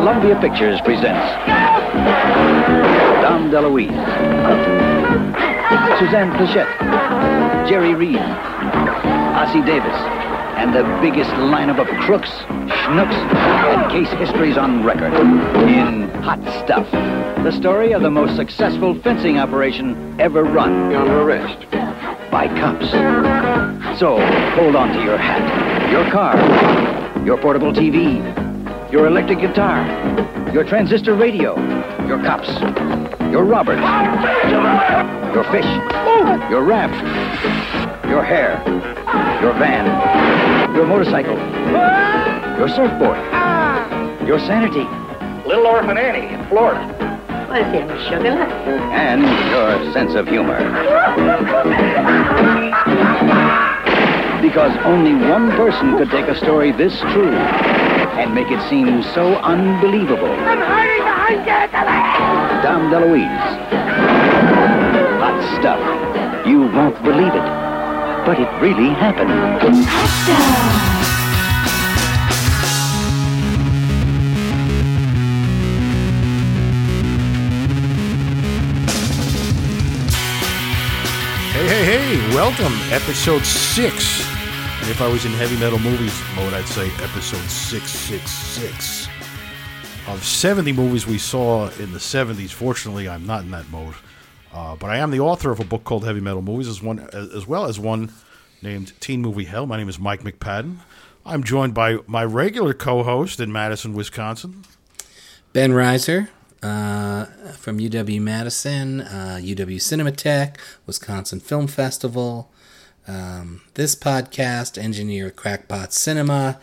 Columbia Pictures presents Dom DeLuise, Suzanne Pleshette, Jerry Reed, Ossie Davis, and the biggest lineup of crooks, schnooks, and case histories on record in Hot Stuff. The story of the most successful fencing operation ever run You're under arrest. by cops. So, hold on to your hat, your car, your portable TV, your electric guitar, your transistor radio, your cops, your Robert, your fish, your raft, your hair, your van, your motorcycle, your surfboard, your sanity, Little Orphan Annie in Florida. Pues tiene sugar. and your sense of humor. Because only one person could take a story this true and make it seem so unbelievable. I'm hiding behind you, Dom DeLuise. Hot stuff. You won't believe it. But it really happened. Hey, hey, hey, welcome. Episode six. If I was in heavy metal movies mode, I'd say episode 666. Of 70 movies we saw in the 70s, fortunately, I'm not in that mode. Uh, but I am the author of a book called Heavy Metal Movies, as, one, as well as one named Teen Movie Hell. My name is Mike McPadden. I'm joined by my regular co host in Madison, Wisconsin. Ben Reiser uh, from UW Madison, uh, UW Cinematheque, Wisconsin Film Festival. Um, this podcast, engineer Crackpot Cinema,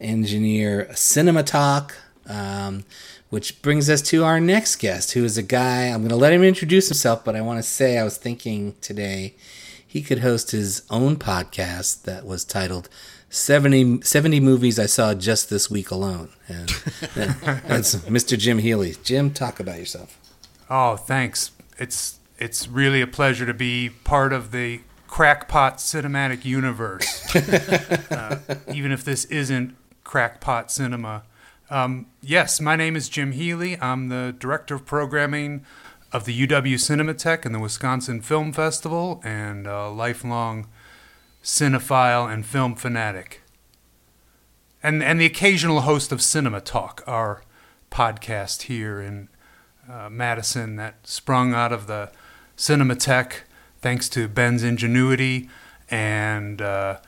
engineer Cinema Talk, um, which brings us to our next guest, who is a guy. I'm going to let him introduce himself, but I want to say I was thinking today he could host his own podcast that was titled 70, 70 movies I saw just this week alone. And that's Mr. Jim Healy. Jim, talk about yourself. Oh, thanks. It's it's really a pleasure to be part of the crackpot cinematic universe. uh, even if this isn't crackpot cinema. Um, yes, my name is Jim Healy. I'm the director of programming of the UW Cinematheque and the Wisconsin Film Festival, and a lifelong cinephile and film fanatic. And and the occasional host of Cinema Talk, our podcast here in uh, Madison that sprung out of the Cinematheque, thanks to Ben's ingenuity, and uh,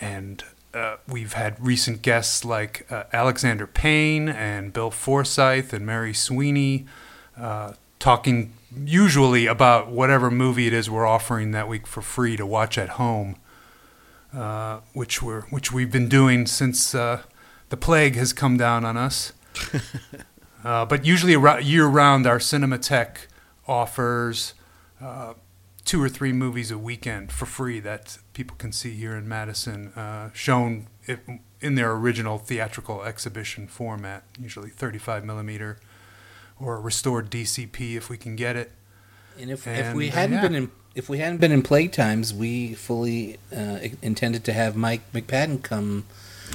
and uh, we've had recent guests like uh, Alexander Payne and Bill Forsyth and Mary Sweeney, uh, talking usually about whatever movie it is we're offering that week for free to watch at home, uh, which we're which we've been doing since uh, the plague has come down on us. Uh, but usually ar- year round, our Cinematheque offers uh, two or three movies a weekend for free that people can see here in Madison, uh, shown in their original theatrical exhibition format, usually 35 millimeter or a restored DCP if we can get it. And if, if we uh, hadn't yeah. been in if we hadn't been in playtimes, we fully uh, intended to have Mike McPadden come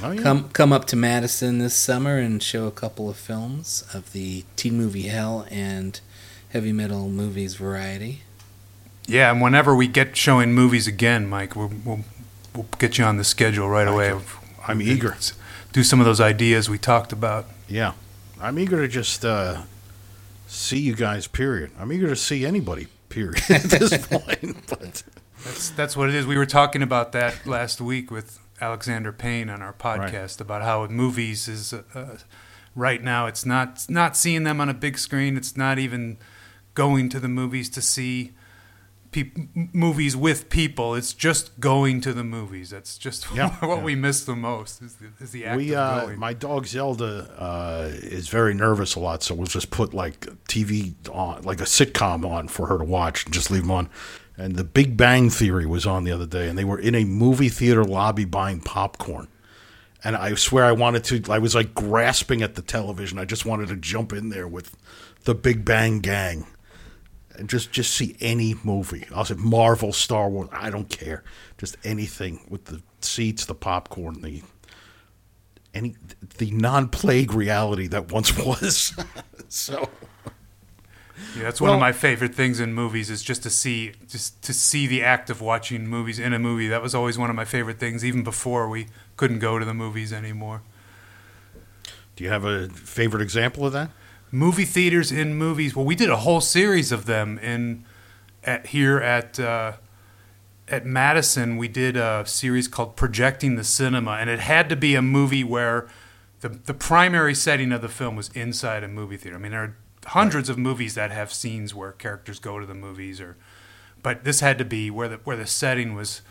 Oh, yeah. come come up to Madison this summer and show a couple of films of the teen movie hell and heavy metal movies variety. Yeah, and whenever we get showing movies again, Mike, we'll, we'll, we'll get you on the schedule right away. I'm eager. Do some of those ideas we talked about. Yeah, I'm eager to just uh, see you guys. Period. I'm eager to see anybody. Period. At this point, but That's that's what it is. We were talking about that last week with Alexander Payne on our podcast about how movies is uh, uh, right now. It's not it's not seeing them on a big screen. It's not even going to the movies to see m- movies with people. It's just going to the movies. That's just Yeah, what yeah. we miss the most is the, is the act we, of uh, my dog Zelda uh, is very nervous a lot, so we'll just put like TV on, like a sitcom on for her to watch, and just leave them on. And The Big Bang Theory was on the other day, and they were in a movie theater lobby buying popcorn. And I swear I wanted to, I was like grasping at the television. I just wanted to jump in there with the Big Bang Gang and just, just see any movie. I'll say Marvel, Star Wars, I don't care. Just anything with the seats, the popcorn, the any the non-plague reality that once was. so Yeah, that's one of my favorite things in movies is just to see just to see the act of watching movies in a movie. That was always one of my favorite things, even before we couldn't go to the movies anymore. do you have a favorite example of that? Movie theaters in movies. Well, we did a whole series of them in at here at uh, at Madison. We did a series called Projecting the Cinema, and it had to be a movie where the the primary setting of the film was inside a movie theater. I mean, there are hundreds of movies that have scenes where characters go to the movies, or but this had to be where the where the setting was.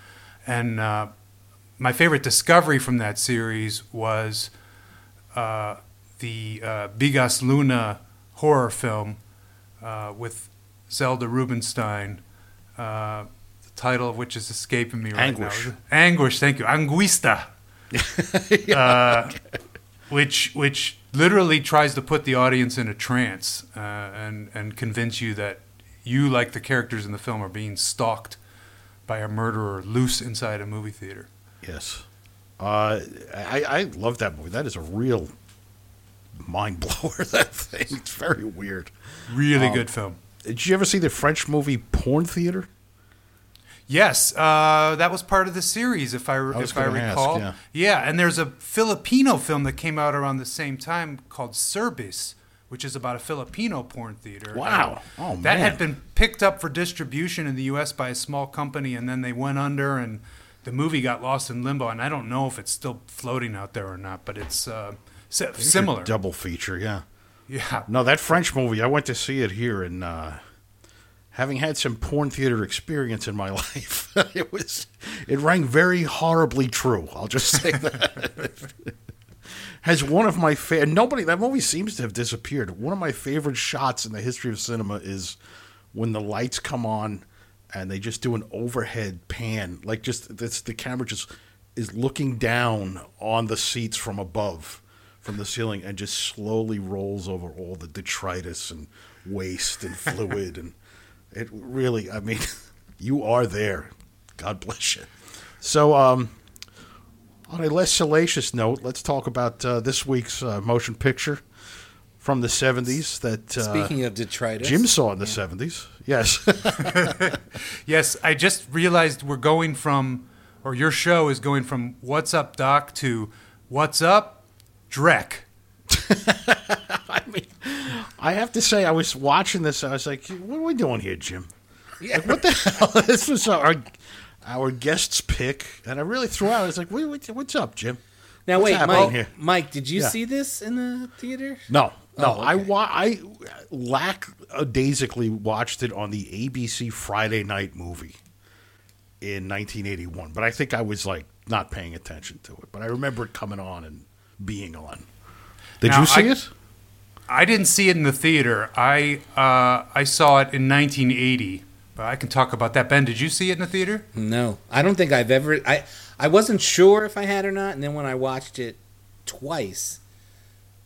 And uh, my favorite discovery from that series was uh, the uh, Bigas Luna horror film uh, with Zelda Rubinstein. Uh, the title of which is escaping me right Anguish. now. Anguish, thank you. Angustia. uh, which which literally tries to put the audience in a trance uh, and and convince you that you, like the characters in the film, are being stalked by a murderer loose inside a movie theater. Yes. Uh, I, I love that movie. That is a real mind blower, that thing. It's very weird. Really Um, good film. Did you ever see the French movie Porn Theater? Yes, uh, that was part of the series, if I, was if I gonna ask, recall. yeah. and there's a Filipino film that came out around the same time called Serbis, which is about a Filipino porn theater. Wow. And Oh, that had been picked up for distribution in the U.S. by a small company, and then they went under, and the movie got lost in limbo. And I don't know if it's still floating out there or not, but it's uh, si- similar. Double feature, yeah. Yeah. No, that French movie, I went to see it here, and uh, having had some porn theater experience in my life, it was it rang very horribly true. I'll just say that. Has one of my favorite nobody that movie seems to have disappeared. One of my favorite shots in the history of cinema is when the lights come on and they just do an overhead pan, like just this the camera just is looking down on the seats from above from the ceiling and just slowly rolls over all the detritus and waste and fluid and it really I mean you are there. God bless you. So um on a less salacious note, let's talk about uh, this week's uh, motion picture from the 70s that uh, Speaking of detritus, Jim saw in the 70s. Yes. Yes, I just realized we're going from, or your show is going from What's Up, Doc to What's Up, Drek. I mean, I have to say, I was watching this. I was like, "What are we doing here, Jim? Like, what the hell?" this was our our guest's pick, and I really threw out. I was like, what, what, "What's up, Jim?" Now What's wait, Mike. here? Mike, did you Yeah. see this in the theater? No, oh, no. Oh, I okay. wa- I lackadaisically watched it on the ABC Friday night movie in 1981, but I think I was like not paying attention to it. But I remember it coming on and being on. Did Now, you see I- it? I didn't see it in the theater. I uh, I saw it in 1980, but I can talk about that. Ben, did you see it in the theater? No, I don't think I've ever. I I wasn't sure if I had or not, and then when I watched it twice,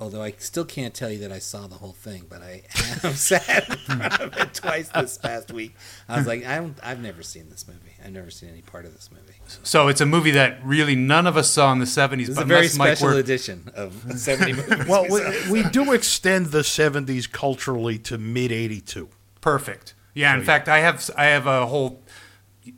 although I still can't tell you that I saw the whole thing, but I am sat in front of it twice this past week. I was like, I don't. I've never seen this movie. I've never seen any part of this movie. So it's a movie that really none of us saw in the 70s. This is but a very unless Mike special edition of seventy movies. Well, we we, we do extend the 70s culturally to mid 82. Perfect. Yeah. In So, fact, I have I have a whole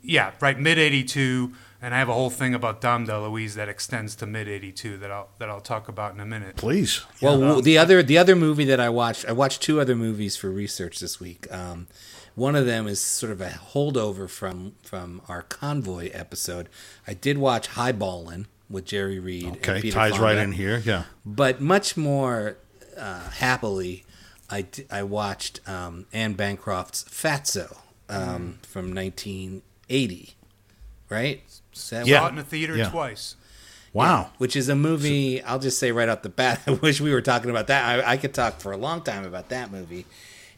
yeah right mid '82, and I have a whole thing about Dom DeLuise that extends to mid '82 that I'll that I'll talk about in a minute. Please. Well, w the other the other movie that I watched, I watched two other movies for research this week. Um, one of them is sort of a holdover from from our convoy episode. I did watch Highballin' with Jerry Reed. Okay, and Peter ties right in here. Yeah. But much more uh, happily, I watched um, Anne Bancroft's Fatso um, from 1980. Right? Is Yeah. Saw it in the theater Yeah. twice. Wow. which is a movie. I'll just say right off the bat. I wish we were talking about that. I, I could talk for a long time about that movie,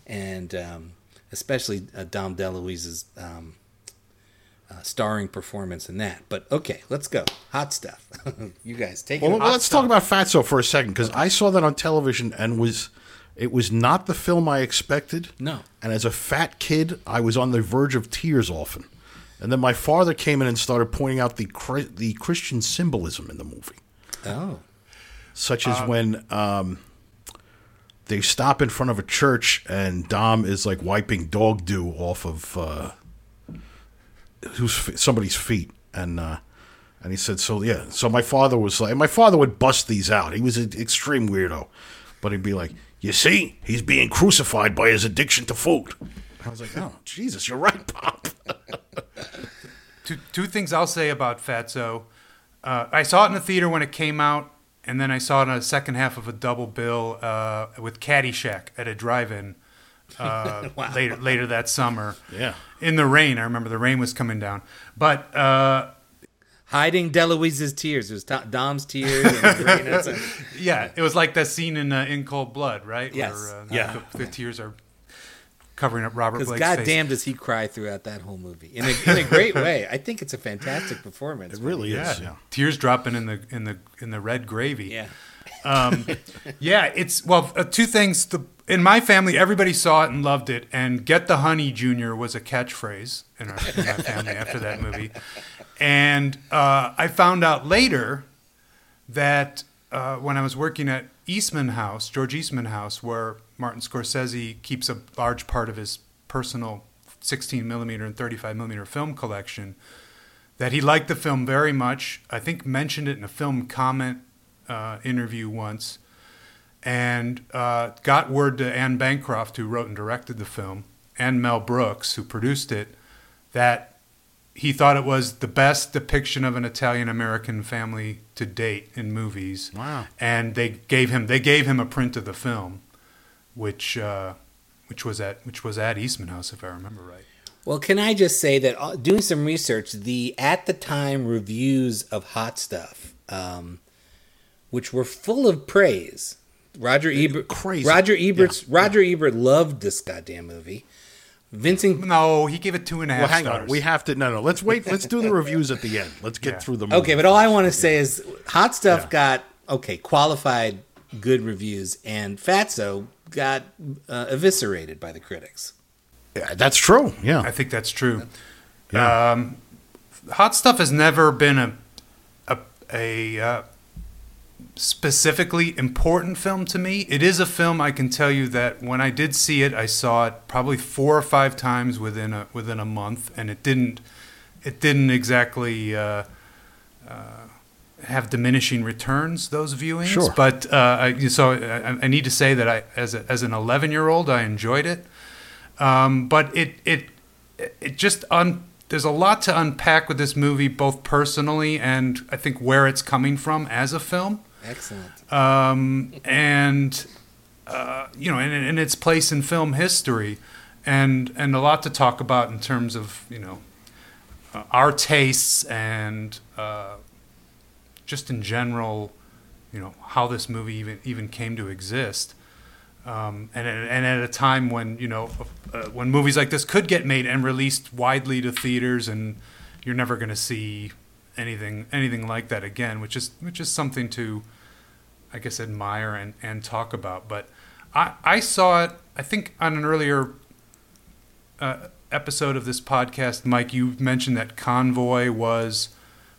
and um, especially uh, Dom DeLuise's um, uh, starring performance in that. But okay, let's go. Hot stuff. you guys take it. Well, let's stuff. talk about Fatso for a second because I saw that on television and was it was not the film I expected. No. And as a fat kid, I was on the verge of tears often. And then my father came in and started pointing out the the Christian symbolism in the movie. Oh, such as when um, they stop in front of a church and Dom is like wiping dog dew off of uh, somebody's feet, and uh, and he said, so yeah, so my father was like, my father would bust these out. He was an extreme weirdo, but he'd be like, you see, he's being crucified by his addiction to food. I was like, oh Jesus, you're right, Pop. two, two things I'll say about Fatso. Uh, I saw it in the theater when it came out, and then I saw it on a second half of a double bill uh, with Caddyshack at a drive-in uh, later later that summer. Yeah. in the rain. I remember the rain was coming down, but uh, Hiding DeLuise's tears. It was Dom's tears. Yeah, it was like that scene in uh, In Cold Blood, right? Yes. Where, uh, Yeah. the, the tears are covering up Robert Because Blake's face. goddamn does he cry throughout that whole movie in a, in a great way. I think it's a fantastic performance. It really yeah. is. Yeah. tears dropping in the in the in the red gravy. Yeah. Um, yeah, it's well, uh, two things. The, in my family, everybody saw it and loved it, and "Get the Honey, Junior" was a catchphrase in, our, in my family after that movie. And uh, I found out later that uh, when I was working at Eastman House, George Eastman House, where Martin Scorsese keeps a large part of his personal 16 millimeter and 35 millimeter film collection, that he liked the film very much. I think mentioned it in a film comment uh, interview once, and uh, got word to Anne Bancroft, who wrote and directed the film, and Mel Brooks, who produced it, that he thought it was the best depiction of an Italian American family to date in movies. Wow. And they gave him they gave him a print of the film, which uh, which was at which was at Eastman House, if I remember right. Well, can I just say that uh, doing some research, the at the time reviews of Hot Stuff, um, which were full of praise. Roger Ebert, crazy. Roger Ebert's Roger Ebert loved this goddamn movie. Vincent, No, he gave it two and a half Well, hang stars. on. We have to. No, no. Let's wait. Let's do the reviews at the end. Let's get Yeah. through the. Movie. okay, but all I want to say is Hot Stuff Yeah. got okay qualified good reviews, and Fatso got uh, eviscerated by the critics. Yeah, that's true. Yeah. I think that's true. Yeah. Um, Hot Stuff has never been a a, a uh, specifically important film to me. It is a film I can tell you that when I did see it, I saw it probably four or five times within a within a month, and it didn't it didn't exactly. Uh, uh, have diminishing returns those viewings, Sure. but uh, I, so I, I need to say that I, as a, as an 11 year old, I enjoyed it. Um, but it it it just un, there's a lot to unpack with this movie, both personally and I think where it's coming from as a film, Excellent. um, and uh, you know, and, and its place in film history, and and a lot to talk about in terms of you know uh, our tastes and uh, just in general, you know, how this movie even even came to exist. Um, and, and at a time when you know uh, when movies like this could get made and released widely to theaters, and you're never going to see anything anything like that again, which is which is something to, I guess, admire and, and talk about. But I I saw it I think on an earlier uh, episode of this podcast, Mike. You mentioned that Convoy was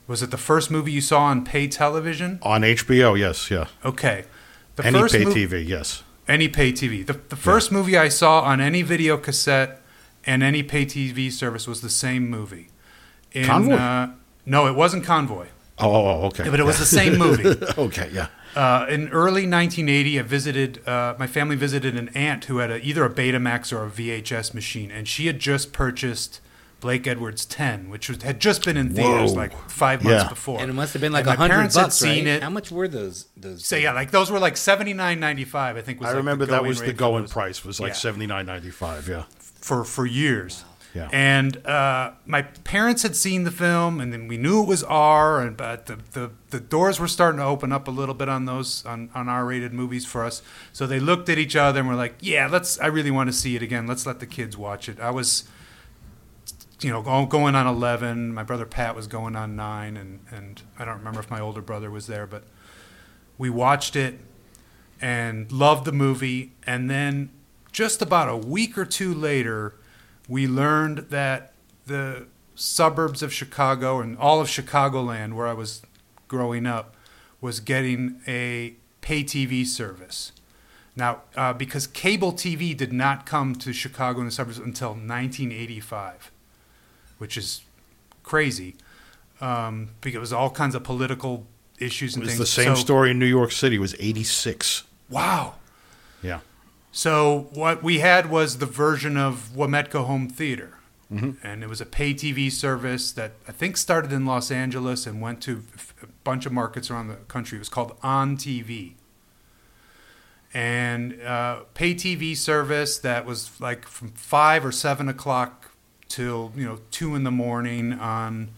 was it the first movie you saw on pay television? On HBO, yes, yeah. Okay, the Any first pay mo- TV, yes. any pay TV. The, the first movie I saw on any video cassette and any pay TV service was the same movie. In, Convoy? Uh, no, it wasn't Convoy, Oh, oh, oh, okay. but it was the same movie. okay, yeah. Uh, in early 1980, I visited. Uh, my family visited an aunt who had a, either a Betamax or a VHS machine, and she had just purchased Blake Edwards 10, which was, had just been in theaters Whoa. like five months Yeah. before. And it must have been like a hundred parents had bucks, seen right? it. How much were those? Those? So yeah, like those were like 79.95. I think was. I like, remember that was the going price was like Yeah. seventy nine ninety five. Yeah. for for years. Yeah. And uh, my parents had seen the film, and then we knew it was R. And but the, the, the doors were starting to open up a little bit on those on, on R-rated movies for us. So they looked at each other and were like, "Yeah, let's. I really want to see it again. Let's let the kids watch it." I was, you know, going on eleven. My brother Pat was going on nine, and and I don't remember if my older brother was there, but we watched it and loved the movie. And then just about a week or two later, we learned that the suburbs of Chicago and all of Chicagoland, where I was growing up, was getting a pay TV service. Now, uh, because cable TV did not come to Chicago and the suburbs until 1985, which is crazy, um, because it was all kinds of political issues and It was things. the same So- story in New York City. It was 86. Wow. Yeah. So what we had was the version of Wometco Home Theater, and it was a pay TV service that I think started in Los Angeles and went to a bunch of markets around the country. It was called On TV, and uh, pay TV service that was like from five or seven o'clock till you know two in the morning on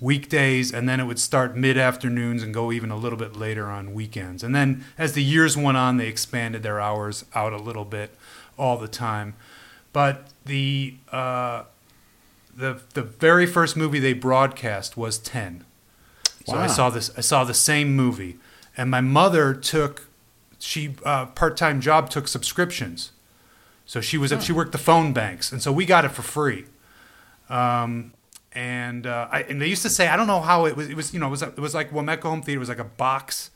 weekdays, and then it would start mid afternoons and go even a little bit later on weekends. And then as the years went on, they expanded their hours out a little bit all the time. But the uh, the the very first movie they broadcast was Ten. So I saw this. I saw the same movie, and my mother took she uh, part time job took subscriptions. So she was she worked the phone banks, and so we got it for free. Um, and uh, I, and they used to say I don't know how it was. It was you know it was it was like Wometco Home Theater was like a box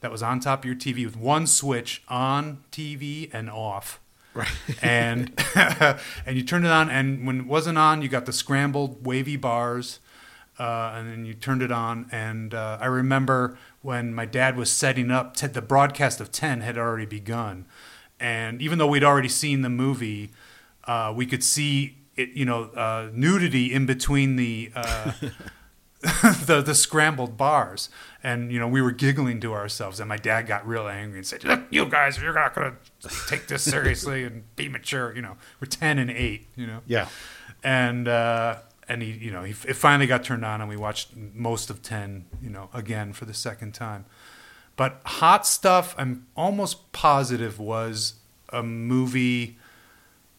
that was on top of your TV with one switch on TV and off. Right. and and you turned it on, and when it wasn't on, you got the scrambled wavy bars, uh, and then you turned it on. And uh, I remember when my dad was setting up, t- the broadcast of Ten had already begun, and even though we'd already seen the movie, uh, we could see it, you know, uh, nudity in between the. Uh, the the scrambled bars, and you know we were giggling to ourselves, and my dad got real angry and said, "Look, you guys, you're not gonna take this seriously and be mature." You know, we're ten and eight. You know, Yeah. and uh, and he, you know, he it finally got turned on, and we watched most of ten, you know, again for the second time. But Hot Stuff, I'm almost positive was a movie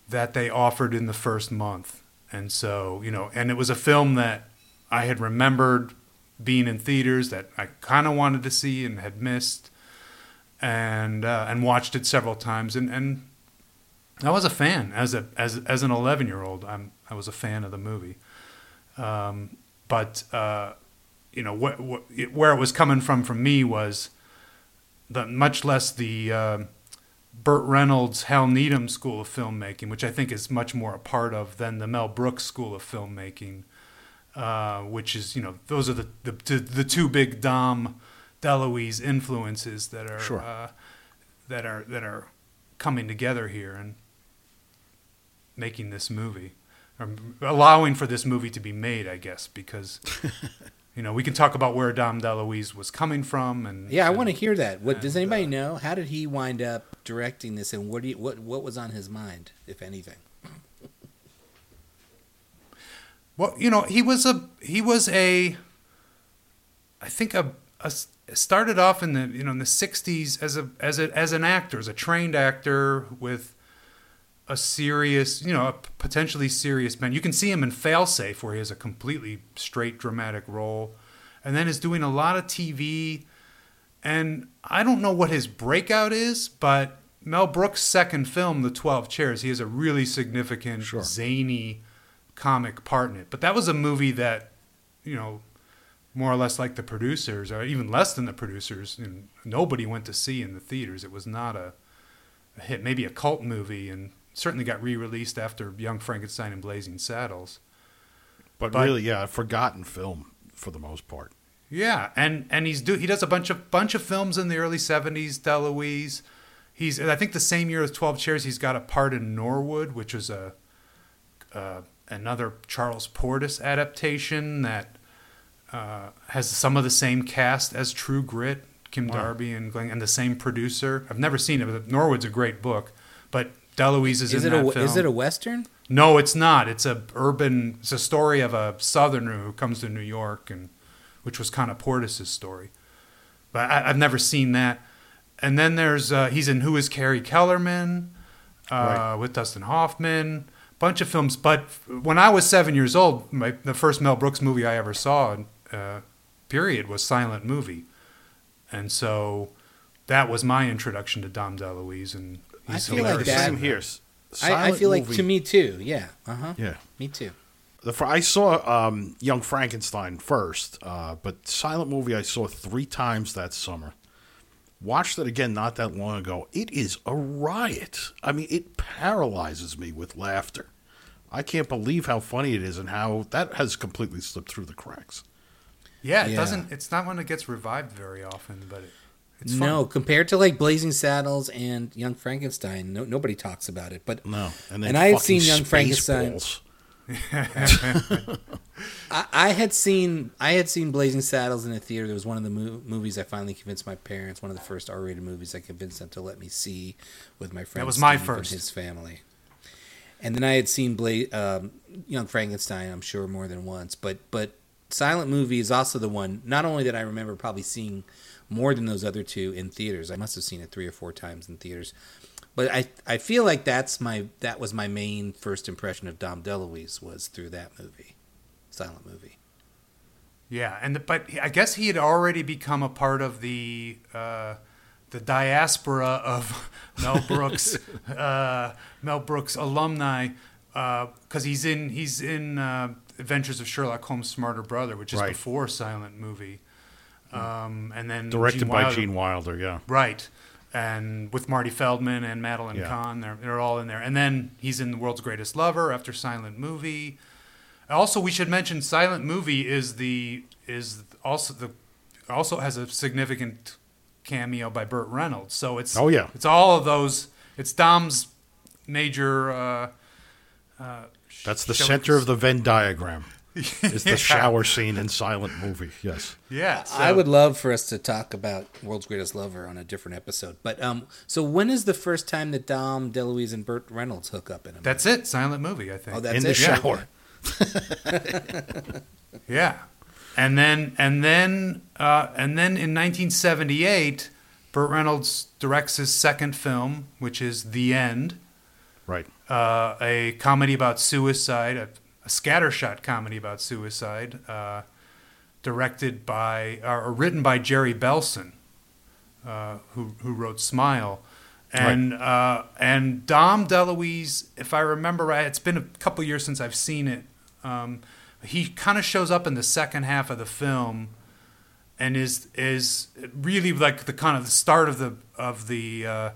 that they offered in the first month, and so you know, and it was a film that I had remembered being in theaters that I kind of wanted to see and had missed, and uh, and watched it several times, and and I was a fan as a as as an 11 year old. I'm I was a fan of the movie, um, but uh, you know what, where it was coming from from me was the much less the uh, Burt Reynolds Hal Needham school of filmmaking, which I think is much more a part of than the Mel Brooks school of filmmaking, uh, which is you know those are the the, the, two big Dom DeLuise influences that are Sure. uh, that are that are coming together here and making this movie, or allowing for this movie to be made, I guess, because you know we can talk about where Dom DeLuise was coming from, and Yeah, I and- want to hear that. What does anybody uh, know? How did he wind up directing this, and what do you, what what was on his mind, if anything? Well, you know, he was a he was a I think a, a started off in the you know in the 60s as a as a as an actor, as a trained actor with a serious, you know, a potentially serious man. You can see him in Failsafe where he has a completely straight dramatic role and then is doing a lot of TV and I don't know what his breakout is, but Mel Brooks' second film, The 12 Chairs, he has a really significant Sure. zany comic part in it. But that was a movie that, you know, more or less like the producers, or even less than the producers, and nobody went to see in the theaters. It was not a, a hit, maybe a cult movie, and certainly got re-released after Young Frankenstein and Blazing Saddles. But, But- really, yeah, a forgotten film for the most part. Yeah, and and he's do he does a bunch of bunch of films in the early '70s. DeLuise, he's I think the same year as Twelve Chairs, he's got a part in Norwood, which was a uh, another Charles Portis adaptation that uh, has some of the same cast as True Grit, Kim Wow. Darby and Glenn, and the same producer. I've never seen it, but Norwood's a great book. But DeLuise is, Is in it that a film. is it a western? No, it's not. It's a urban. It's a story of a Southerner who comes to New York, and which was kind of Portis's story. But I, I've never seen that. And then there's uh, he's in Who Is Harry Kellerman uh, Right. with Dustin Hoffman. Bunch of films. But when I was seven years old, my, the first Mel Brooks movie I ever saw, uh, period, was Silent Movie, and so that was my introduction to Dom DeLuise. And I he's feel like that- Same here. S- I, I silent feel like movie- to me too. Yeah. Uh huh. Yeah. Me too. The fr- I saw um, Young Frankenstein first, uh, but silent movie I saw three times that summer. Watched it again not that long ago. It is a riot. I mean, it paralyzes me with laughter. I can't believe how funny it is and how that has completely slipped through the cracks. Yeah, it Yeah. doesn't. It's not one that gets revived very often, but it, it's fun. No, compared to like Blazing Saddles and Young Frankenstein, no, nobody talks about it. But No, and And I had seen Young Frankenstein. I, I had seen I had seen Blazing Saddles in a theater. There was one of the mo- movies I finally convinced my parents. One of the first R-rated movies I convinced them to let me see with my friend. was my Steve and first. his family. And then I had seen Bla- um, Young Frankenstein. I'm sure more than once, but but Silent Movie is also the one. Not only that I remember probably seeing more than those other two in theaters. I must have seen it three or four times in theaters. But I I feel like that's my that was my main first impression of Dom DeLuise was through that movie, Silent Movie. Yeah, and the, but I guess he had already become a part of the uh, the diaspora of Mel Brooks uh, Mel Brooks alumni because he's in he's in uh, Adventures of Sherlock Holmes' Smarter Brother, which is Right. before Silent Movie, um, and then Directed Gene by Wilder- Gene Wilder, yeah. Right. And with Marty Feldman and Madeline Yeah. Kahn, they're, they're all in there. And then he's in The World's Greatest Lover after Silent Movie. Also, we should mention Silent Movie is the is also the also has a significant cameo by Burt Reynolds. So it's Oh, yeah. it's all of those. It's Dom's major. Uh, uh, That's the we- center of the Venn diagram. Is the Yeah. shower scene in Silent Movie? Yes. Yeah, so- I would love for us to talk about World's Greatest Lover on a different episode. But um, so when is the first time that Dom DeLuise and Burt Reynolds hook up in a movie? That's it. Silent Movie. I think. Oh, that's in the it? Yeah. shower. Yeah, and then and then uh, and then in 1978, Burt Reynolds directs his second film, which is The End, Right. uh, a comedy about suicide, a, a scattershot comedy about suicide, uh, directed by or written by Jerry Belson, uh, who who wrote Smile. And uh, and Dom DeLuise, if I remember right, it's been a couple years since I've seen it. Um, he kind of shows up in the second half of the film, and is is really like the kind of the start of the of the uh,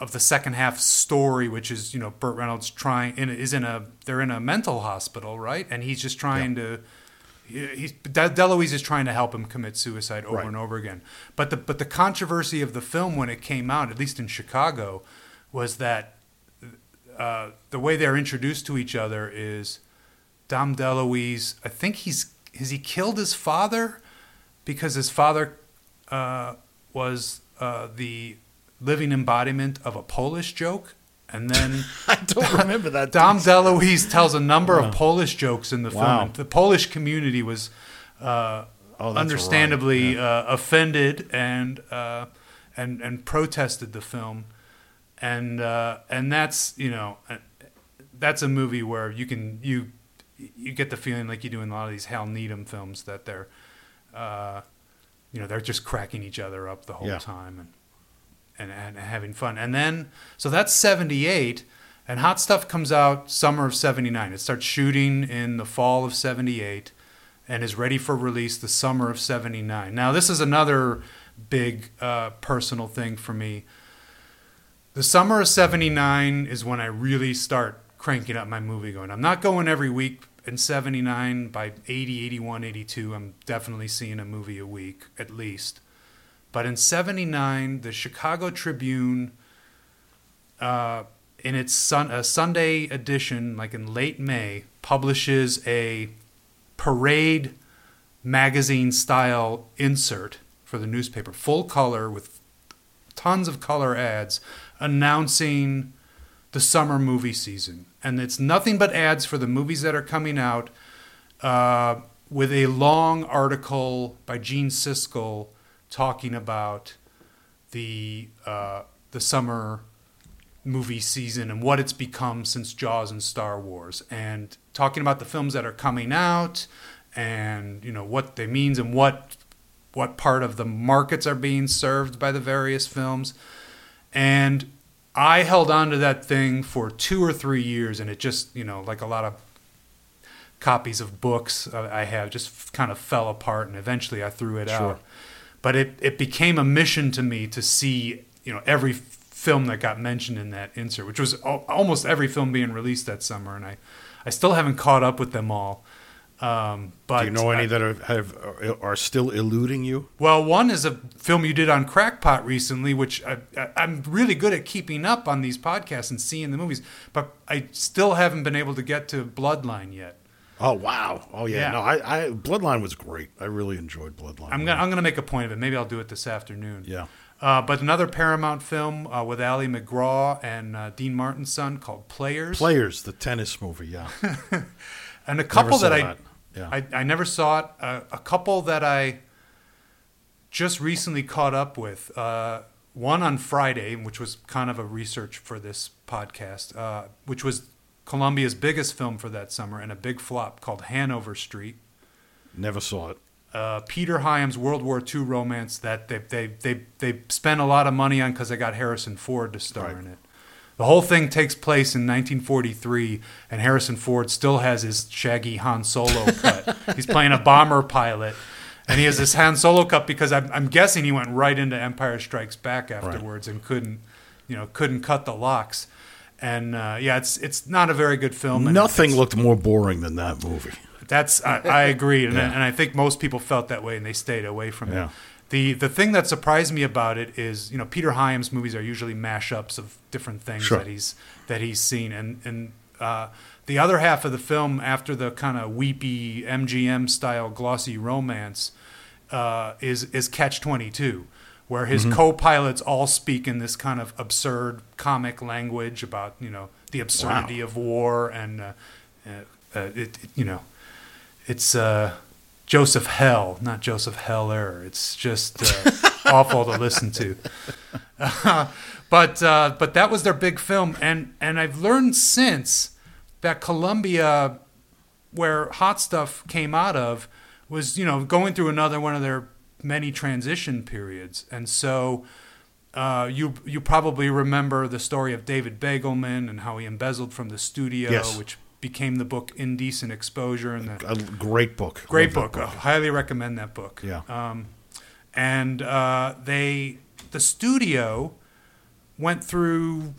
of the second half story, which is you know Burt Reynolds trying in is in a they're in a mental hospital, right? And he's just trying to he- he's De- DeLuise is trying to help him commit suicide over Right. and over again. But the but the controversy of the film when it came out, at least in Chicago, was that uh, the way they're introduced to each other is Dom DeLuise. I think he's has he killed his father because his father uh, was uh, the living embodiment of a Polish joke, and then I don't remember that. Dom DeLuise tells a number of Polish jokes in the film. Wow. and The Polish community was uh, Oh, that's a understandably uh, offended and uh, and and protested the film, and uh, and that's you know uh, that's a movie where you can you you get the feeling like you do in a lot of these Hal Needham films that they're uh, you know they're just cracking each other up the whole Yeah. time and and, and having fun. And then, so that's 78, and Hot Stuff comes out summer of 79. It starts shooting in the fall of 78 and is ready for release the summer of 79. Now, this is another big uh, personal thing for me. The summer of 79 is when I really start cranking up my movie going. I'm not going every week in 79. By 80, 81, 82, I'm definitely seeing a movie a week at least. But in 79, the Chicago Tribune, uh, in its sun, a Sunday edition, like in late May, publishes a parade magazine style insert for the newspaper, full color with tons of color ads announcing the summer movie season. And it's nothing but ads for the movies that are coming out uh, with a long article by Gene Siskel talking about the uh, the summer movie season and what it's become since Jaws and Star Wars, and talking about the films that are coming out, and you know what they means and what what part of the markets are being served by the various films, and I held on to that thing for two or three years, and it just you know like a lot of copies of books uh, I have just kind of fell apart, and eventually I threw it Sure. out. But it it became a mission to me to see you know every film that got mentioned in that insert, which was al- almost every film being released that summer, and I I still haven't caught up with them all. Um, but Do you know any I- that are, have are still eluding you? well, one is a film you did on Crackpot recently, which I, I, I'm really good at keeping up on these podcasts and seeing the movies, but I still haven't been able to get to Bloodline yet. Oh wow! Oh yeah. Yeah. No, I, I Bloodline was great. I really enjoyed Bloodline. I'm gonna I'm gonna make a point of it. Maybe I'll do it this afternoon. Yeah. Uh, but another Paramount film uh, with Ali MacGraw and uh, Dean Martin's son called Players. Players, the tennis movie. Yeah. and a couple that I that. Yeah. I, I never saw it. Uh, a couple that I just recently caught up with. Uh, one on Friday, which was kind of a research for this podcast, uh, which was Columbia's biggest film for that summer and a big flop called Hanover Street. Never saw it. Uh, Peter Hyams' World War II romance that they they they, they spent a lot of money on because they got Harrison Ford to star Right. in it. The whole thing takes place in 1943, and Harrison Ford still has his shaggy Han Solo cut. He's playing a bomber pilot, and he has this Han Solo cut because I'm, I'm guessing he went right into Empire Strikes Back afterwards and couldn't, you know, couldn't cut the locks. And uh, yeah, it's it's not a very good film. Nothing looked more boring than that movie. that's I, I agree, and, I, Yeah. and I think most people felt that way, and they stayed away from Yeah. it. The the thing that surprised me about it is, you know, Peter Hyams' movies are usually mashups of different things Sure. that he's that he's seen, and and uh, the other half of the film, after the kind of weepy MGM style glossy romance, uh, is is Catch Twenty Two, where his Mm-hmm. co-pilots all speak in this kind of absurd comic language about you know the absurdity of war and uh, uh, uh, it, it- you know it's uh, Joseph Hell, not Joseph Heller. It's just uh, awful to listen to. but uh, but that was their big film, and and I've learned since that Columbia, where Hot Stuff came out of, was you know going through another one of their many transition periods, and so. Uh, you you probably remember the story of David Begelman and how he embezzled from the studio, Yes. which became the book Indecent Exposure, and the A great book. great book. I highly recommend that book. Yeah. Um, and uh, they, the studio, went through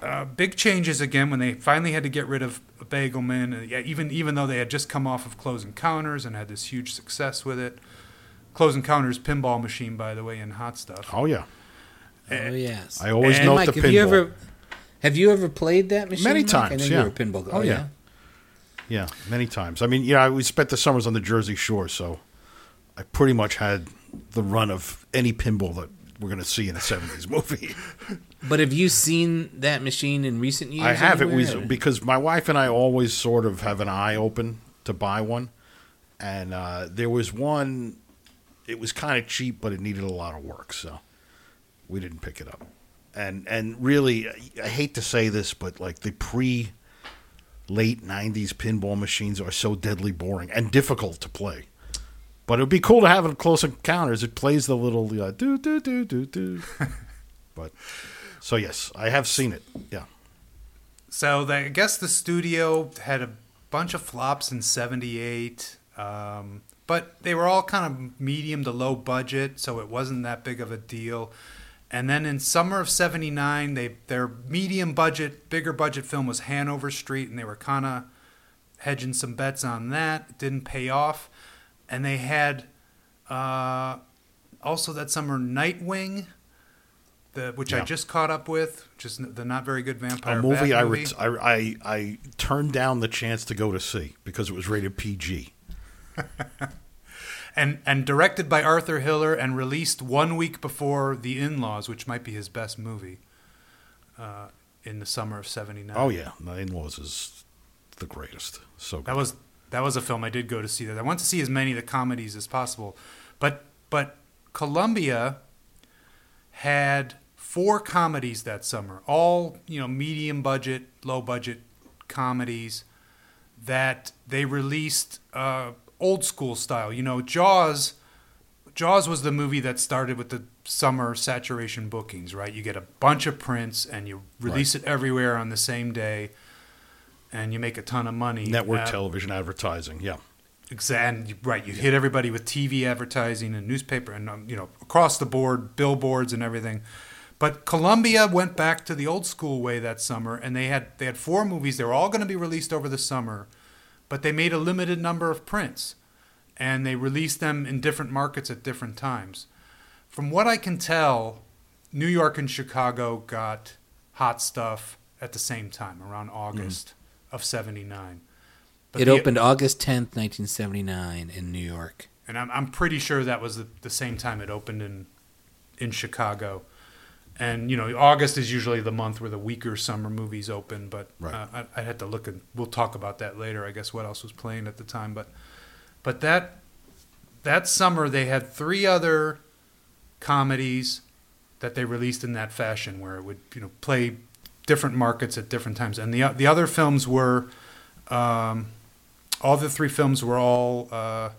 uh, big changes again when they finally had to get rid of Begelman. Uh, yeah, even even though they had just come off of Close Encounters and had this huge success with it. Close Encounters pinball machine, by the way, in Hot Stuff. Oh yeah. Oh yes. I always And note Mike, the have you pinball. ever have you ever played that machine? Many Mike? I times, know yeah. you're a pinball. Oh, Oh, yeah. yeah. Yeah, many times. I mean, yeah, we spent the summers on the Jersey Shore, so I pretty much had the run of any pinball that we're going to see in a '70s movie. But have you seen that machine in recent years? I have it anywhere? was because my wife and I always sort of have an eye open to buy one, and uh, there was one. It was kind of cheap, but it needed a lot of work, so we didn't pick it up. And and really, I hate to say this, but like the pre late '90s pinball machines are so deadly boring and difficult to play. But it would be cool to have it close encounters. It plays the little uh, do do do do do. but so yes, I have seen it. Yeah. So they, I guess the studio had a bunch of flops in '78, um, but they were all kind of medium to low budget, so it wasn't that big of a deal. And then in summer of '79, they their medium budget, bigger budget film was Hanover Street, and they were kind of hedging some bets on that. It didn't pay off, and they had uh, also that summer Nightwing. The, which I just caught up with, which is the not very good vampire. a movie I, movie. ret- I I I turned down the chance to go to see because it was rated PG. and and directed by Arthur Hiller and released one week before The In-Laws, which might be his best movie, uh, in the summer of '79. Oh yeah, The In-Laws is the greatest. So that was that was a film I did go to see. That I want to see as many of the comedies as possible, but but Columbia had four comedies that summer, all you know, medium budget, low budget comedies that they released uh, old school style. You know, Jaws. Jaws was the movie that started with the summer saturation bookings, right? You get a bunch of prints and you release it everywhere on the same day, and you make a ton of money. network Uh, television advertising. Yeah, Exactly right. You hit everybody with TV advertising and newspaper and um, you know across the board billboards and everything. But Columbia went back to the old school way that summer, and they had they had four movies. They were all going to be released over the summer, but they made a limited number of prints, and they released them in different markets at different times. From what I can tell, New York and Chicago got Hot Stuff at the same time, around mm. August of '79. But it the- opened August 10th, 1979 in New York. and I'm, I'm pretty sure that was the, the same time it opened in in Chicago. And you know, August is usually the month where the weaker summer movies open. But Right. uh, I, I had to look, and we'll talk about that later. I guess what else was playing at the time, but but that that summer they had three other comedies that they released in that fashion, where it would you know play different markets at different times. And the the other films were. Um, all the three films were all uh,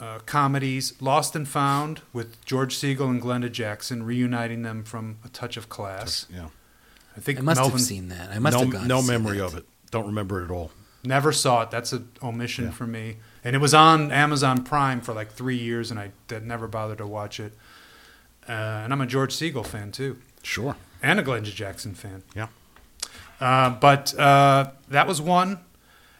uh, comedies. Lost and Found with George Segal and Glenda Jackson, reuniting them from A Touch of Class. Yeah. I think I must Melvin have seen that. I must no have gone no to see memory that. of it. Don't remember it at all. never saw it. That's an omission Yeah. for me. And it was on Amazon Prime for like three years, and I did never bothered to watch it. Uh, and I'm a George Segal fan too, Sure. and a Glenda Jackson fan. Yeah. Uh, but uh, that was one,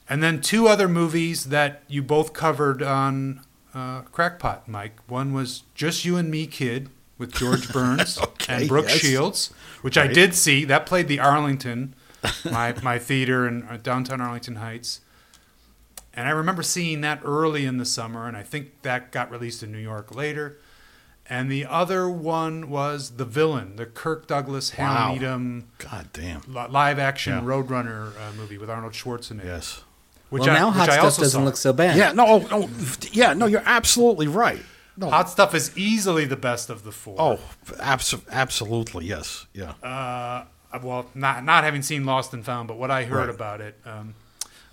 and then two other movies that you both covered on uh, Crackpot, Mike. One was Just You and Me, Kid, with George Burns Okay, and Brooke yes. Shields, which I did see. That played the Arlington, my my theater in uh, downtown Arlington Heights. And I remember seeing that early in the summer, and I think that got released in New York later. And the other one was The Villain, the Kirk Douglas, Hal Wow. Needham God damn. li- live action Yeah. Roadrunner uh, movie with Arnold Schwarzenegger. Yes. Which well, I, now which Hot I Stuff doesn't saw. look so bad. Yeah. No. Oh, oh, yeah. No. You're absolutely right. No. Hot Stuff is easily the best of the four. Oh, abs- absolutely. Yes. Yeah. Uh, well, not not having seen Lost and Found, but what I heard Right. about it, um,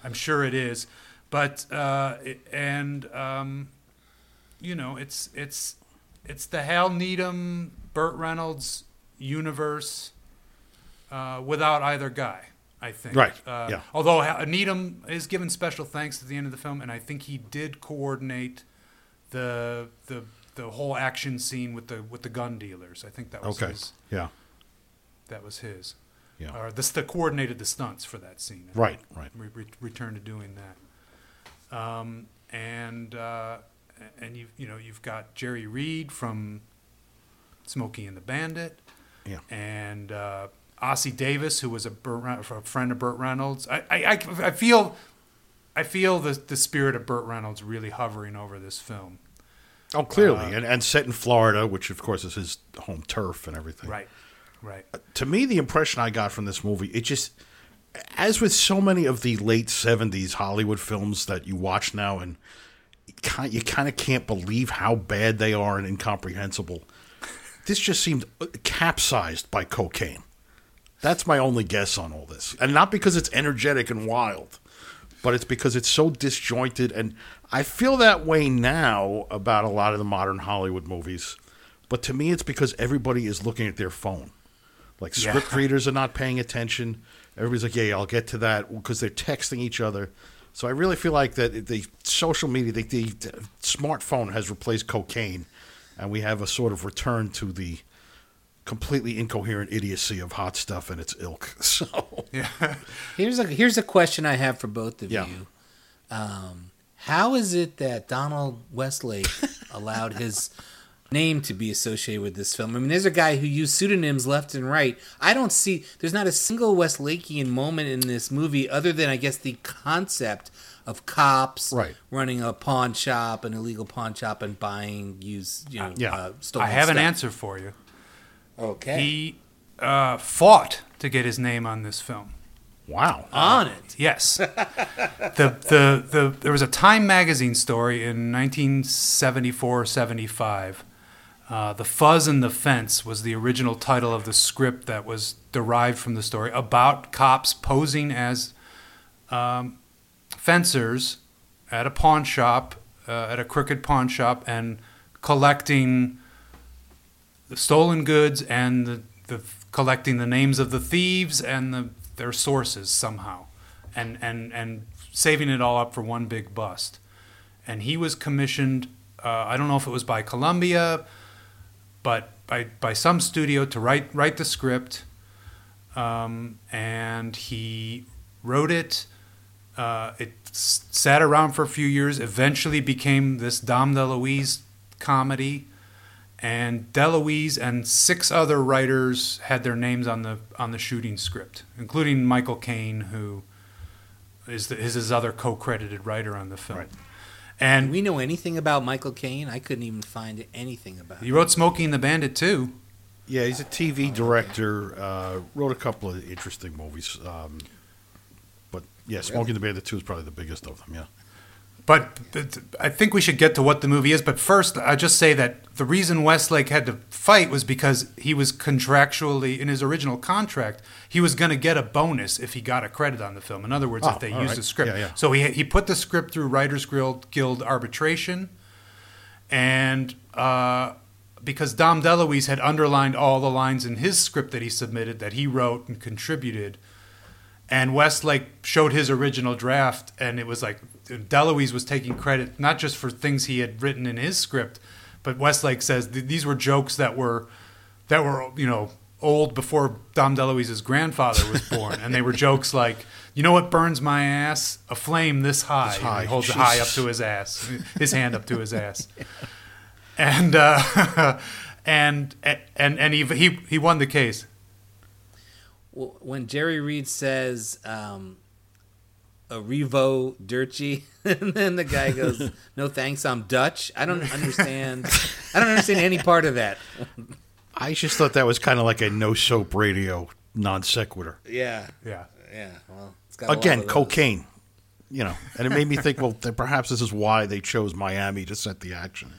I'm sure it is. But uh, and um, you know, it's it's it's the Hal Needham, Burt Reynolds universe uh, without either guy. I think. Right, Uh, yeah. Although Needham is given special thanks at the end of the film, and I think he did coordinate the the the whole action scene with the with the gun dealers. I think that was okay. his. Yeah. That was his. Yeah. Or the, the coordinated the stunts for that scene. Right. Right. Re- re- return to doing that. Um, and uh, and you you know you've got Jerry Reed from Smokey and the Bandit. Yeah. And uh, Ossie Davis, who was a, Burt, a friend of Burt Reynolds. I, I, I, feel I feel the the spirit of Burt Reynolds really hovering over this film. Oh, clearly, Uh, and and set in Florida, which of course is his home turf and everything. Right. Right. to me, the impression I got from this movie, it just, as with so many of the late '70s Hollywood films that you watch now, and you kind of can't believe how bad they are and incomprehensible. This just seemed capsized by cocaine. That's my only guess on all this, and not because it's energetic and wild, but it's because it's so disjointed. And I feel that way now about a lot of the modern Hollywood movies. But to me, it's because everybody is looking at their phone. Like Yeah. script readers are not paying attention. Everybody's like, "Yeah, I'll get to that," because they're texting each other. So I really feel like that the social media, the, the smartphone has replaced cocaine, and we have a sort of return to the completely incoherent idiocy of hot stuff and its ilk. So yeah. Here's a here's a question I have for both of Yeah. you. Um, how is it that Donald Westlake allowed his name to be associated with this film? I mean, there's a guy who used pseudonyms left and right. I don't see. There's not a single Westlakean moment in this movie other than I guess the concept of cops Right. running a pawn shop, an illegal pawn shop, and buying used, you know, Yeah. uh, stolen I have an answer for you. Okay, He uh, fought to get his name on this film. wow, on it. Yes. the, the, the, there was a Time magazine story in 1974 75. Uh, the Fuzz and the Fence was the original title of the script that was derived from the story about cops posing as um, fencers at a pawn shop, uh, at a crooked pawn shop, and collecting the stolen goods and the, the collecting the names of the thieves and the, their sources somehow, and and and saving it all up for one big bust. and he was commissioned. Uh, I don't know if it was by Columbia, but by by some studio to write write the script, um, and he wrote it. Uh, it s- sat around for a few years. Eventually, became this Dom DeLuise comedy, and DeLuise and six other writers had their names on the on the shooting script, including Michael Kane, who is the, is his other co-credited writer on the film. Right. And Do we know anything about Michael Kane? I couldn't even find anything about he him. wrote Smokey and the Bandit too. Yeah, he's a TV director. Uh, wrote a couple of interesting movies. Um, but yeah, Smokey and the Bandit 2 is probably the biggest of them, yeah. But I think we should get to what the movie is. But first, I just say that the reason Westlake had to fight was because he was contractually in his original contract. He was going to get a bonus if he got a credit on the film. In other words, Oh, if they used right. the script. Yeah, yeah. So he he put the script through Writers Guild, Guild arbitration, and uh, because Dom DeLuise had underlined all the lines in his script that he submitted that he wrote and contributed, and Westlake showed his original draft, and it was like DeLuise was taking credit not just for things he had written in his script, but Westlake says th- these were jokes that were that were you know old before Dom DeLuise's grandfather was born, and they were jokes like. You know what burns my ass? A flame this high. This And high. He holds it high up to his ass, his hand up to his ass, and uh, and and and he he he won the case. When Jerry Reed says um, a Revo Dirty, and then the guy goes, "No thanks, I'm Dutch." I don't understand. I don't understand any part of that. I just thought that was kind of like a no soap radio non sequitur. Yeah, Yeah. yeah. Well, it's got Again, cocaine. You know, and it made me think, well, perhaps this is why they chose Miami to set the action.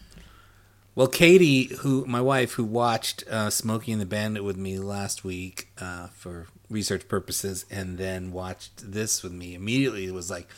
Well, Katie, who my wife, who watched uh, Smokey and the Bandit with me last week uh, for research purposes, and then watched this with me, immediately was like,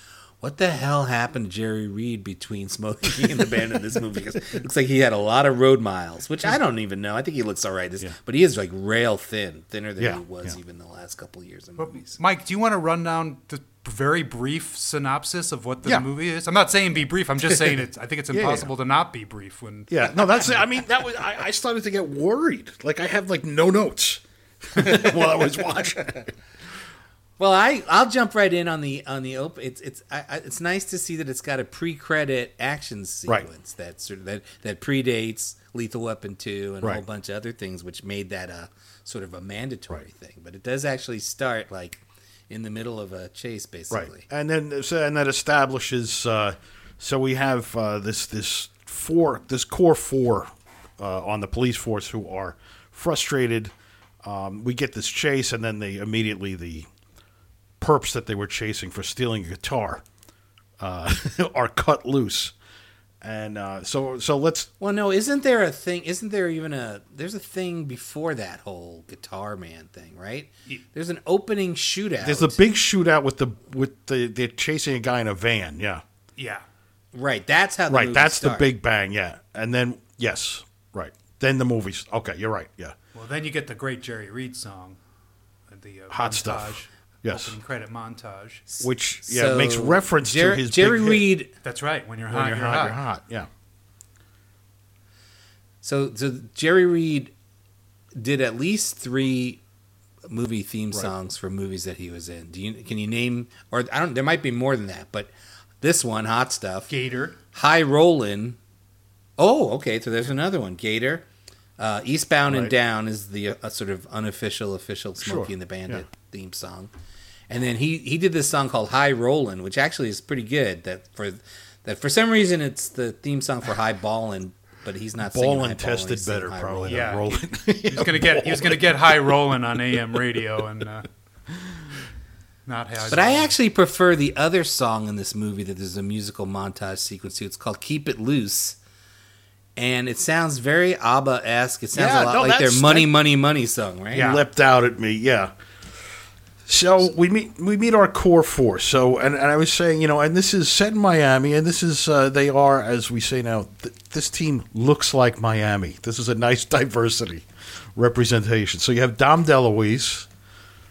"What the hell happened to Jerry Reed between Smokey and the Bandit in this movie?" Because it looks like he had a lot of road miles, which I don't even know. I think he looks all right, this, Yeah. but he is like rail thin, thinner than Yeah, he was yeah. even the last couple of years in But movies. Mike, do you want to run down the very brief synopsis of what the Yeah. movie is? I'm not saying be brief. I'm just saying it's. I think it's Yeah, yeah. impossible to not be brief when. Yeah, no, that's. I mean, that was. I, I started to get worried. Like I have like no notes while I was watching. Well, I I'll jump right in on the on the open. It's it's I, I, it's nice to see that it's got a pre-credit action Right. sequence that sort of that that predates Lethal Weapon two and a whole bunch of other things, which made that a sort of a mandatory thing. But it does actually start like in the middle of a chase, basically. Right, and then so, and that establishes. Uh, so we have uh, this this four this core four uh, on the police force who are frustrated. Um, we get this chase, and then they immediately the perps that they were chasing for stealing a guitar uh, are cut loose, and uh, so so let's Well, no, isn't there a thing? Isn't there even a? There's a thing before that whole Guitar Man thing, right? There's an opening shootout. there's a big shootout with the with the they're chasing a guy in a van, yeah. Yeah. right. That's how the right movie that's the big bang yeah and then yes right then the movies okay you're right yeah Well, then you get the great Jerry Reed song, uh, the uh, Hot montage, stuff. Yes. opening credit montage. which yeah So, makes reference Jer- to his Jerry big hit. Reed. That's right. When you're when hot, you're, you're, hot, hot. you're hot yeah So, so Jerry Reed did at least three movie theme Right. songs for movies that he was in. Do you can you name or I don't there might be more than that, but this one, Hot Stuff, Gator. High Rollin'. Oh, okay, so there's another one, Gator. Uh, Eastbound and Right. Down is the uh, sort of unofficial official Smokey Sure, and the Bandit yeah. theme song. And then he he did this song called High Rollin', which actually is pretty good. That for that for some reason it's the theme song for High Ballin', but he's not singing High and Ballin', tested he's singing better High probably Yeah. than rolling He was gonna get. He was gonna get high rolling on AM radio and uh, not high. But I actually prefer the other song in this movie that there's a musical montage sequence to. It's called "Keep It Loose," and it sounds very ABBA esque. It sounds Yeah, a lot no, like their "Money, that- Money, Money" song, right? Yeah. leapt out at me yeah so we meet we meet our core force. So and, and i was saying you know and this is set in miami and this is uh, they are as we say now th- this team looks like miami. This is a nice diversity representation. So you have dom deluise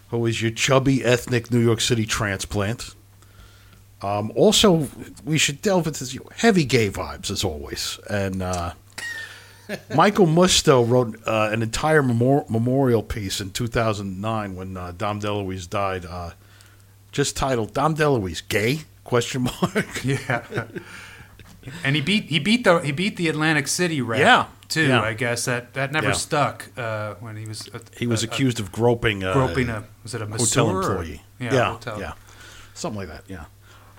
who is your chubby ethnic new york city transplant. Um, also, we should delve into you know, heavy gay vibes as always. And uh, Michael Musto wrote uh, an entire memor- memorial piece in 2009 when uh, Dom DeLuise died, uh, just titled "Dom DeLuise Gay?" Question mark. Yeah. and he beat he beat the he beat the Atlantic City rep Yeah, too. yeah. I guess that that never Yeah. stuck uh, when he was a, He was a- accused of groping, a, uh, groping a was it a hotel masseur or- employee. Yeah, yeah, hotel. yeah, something like that. Yeah.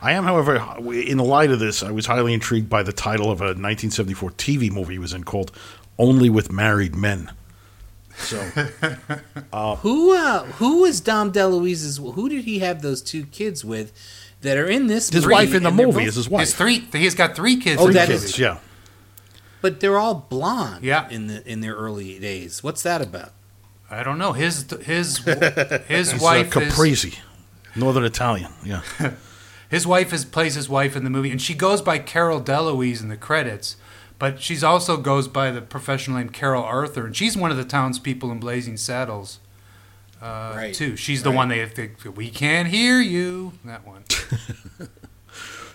I am, however, in the light of this, I was highly intrigued by the title of a 1974 TV movie he was in called "Only with Married Men." So Who uh, who was Dom DeLuise's? Who did he have those two kids with that are in this? his wife in the movie both- is his wife. His wife. three he's got three kids. Oh, in that the is- yeah. but they're all blonde. Yeah. in the in their early days. What's that about? I don't know. His his his wife uh, is Caprese, Northern Italian. Yeah. His wife is plays his wife in the movie, and she goes by Carol DeLuise in the credits, but she's also goes by the professional name Carol Arthur, and she's one of the townspeople in Blazing Saddles, uh, Right. too. She's the Right. one they, they we can't hear you. That one.